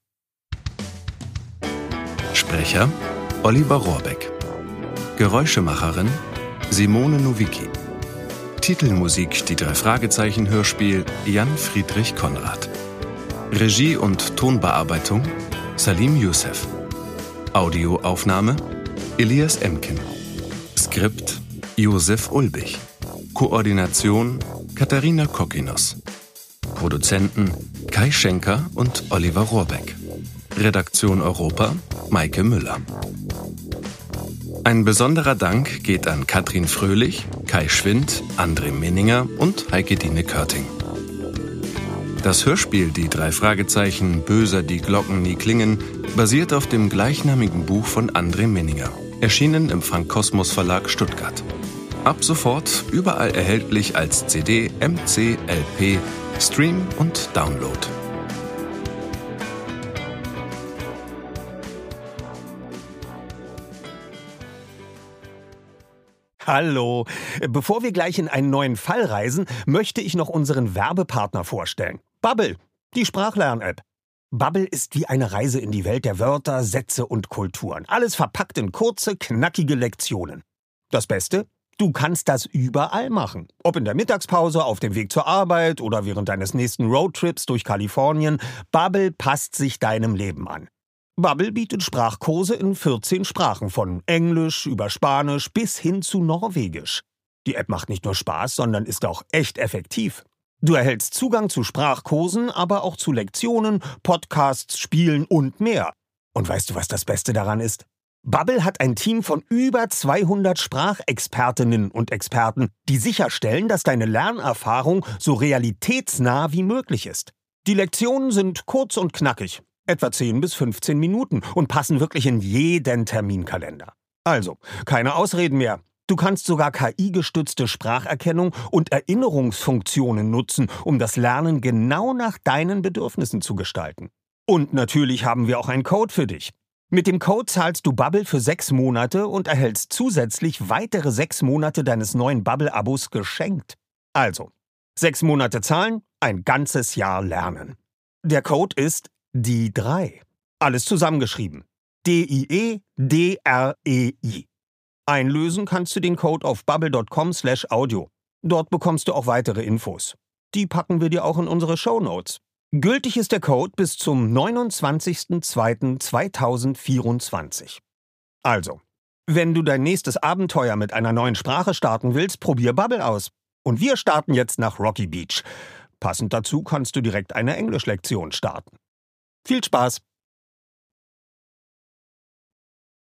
Sprecher Oliver Rohrbeck. Geräuschemacherin Simone Nowicki. Titelmusik Die drei Fragezeichen Hörspiel Jan Friedrich Konrad. Regie und Tonbearbeitung Salim Youssef. Audioaufnahme Elias Emken. Skript Josef Ulbich. Koordination Katharina Kokinos. Produzenten Kai Schenker und Oliver Rohrbeck. Redaktion Europa Maike Müller. Ein besonderer Dank geht an Katrin Fröhlich, Kai Schwind, André Minninger und Heike Dine Körting. Das Hörspiel Die drei Fragezeichen Böser die Glocken nie klingen basiert auf dem gleichnamigen Buch von André Minninger, erschienen im Frank Kosmos Verlag Stuttgart. Ab sofort überall erhältlich als CD, MC, LP, Stream und Download. Hallo. Bevor wir gleich in einen neuen Fall reisen, möchte ich noch unseren Werbepartner vorstellen. Bubble, die Sprachlern-App. Bubble ist wie eine Reise in die Welt der Wörter, Sätze und Kulturen. Alles verpackt in kurze, knackige Lektionen. Das Beste? Du kannst das überall machen. Ob in der Mittagspause, auf dem Weg zur Arbeit oder während deines nächsten Roadtrips durch Kalifornien. Bubble passt sich deinem Leben an. Bubble bietet Sprachkurse in 14 Sprachen, von Englisch über Spanisch bis hin zu Norwegisch. Die App macht nicht nur Spaß, sondern ist auch echt effektiv. Du erhältst Zugang zu Sprachkursen, aber auch zu Lektionen, Podcasts, Spielen und mehr. Und weißt du, was das Beste daran ist? Bubble hat ein Team von über 200 Sprachexpertinnen und Experten, die sicherstellen, dass deine Lernerfahrung so realitätsnah wie möglich ist. Die Lektionen sind kurz und knackig, etwa 10 bis 15 Minuten und passen wirklich in jeden Terminkalender. Also, keine Ausreden mehr. Du kannst sogar KI-gestützte Spracherkennung und Erinnerungsfunktionen nutzen, um das Lernen genau nach deinen Bedürfnissen zu gestalten. Und natürlich haben wir auch einen Code für dich. Mit dem Code zahlst du Bubble für sechs Monate und erhältst zusätzlich weitere sechs Monate deines neuen Bubble-Abos geschenkt. Also, sechs Monate zahlen, ein ganzes Jahr lernen. Der Code ist die 3. Alles zusammengeschrieben. D-I-E-D-R-E-I. Einlösen kannst du den Code auf bubble.com slash audio. Dort bekommst du auch weitere Infos. Die packen wir dir auch in unsere Show Notes. Gültig ist der Code bis zum 29.02.2024. Also, wenn du dein nächstes Abenteuer mit einer neuen Sprache starten willst, probier Bubble aus. Und wir starten jetzt nach Rocky Beach. Passend dazu kannst du direkt eine Englischlektion starten. Viel Spaß!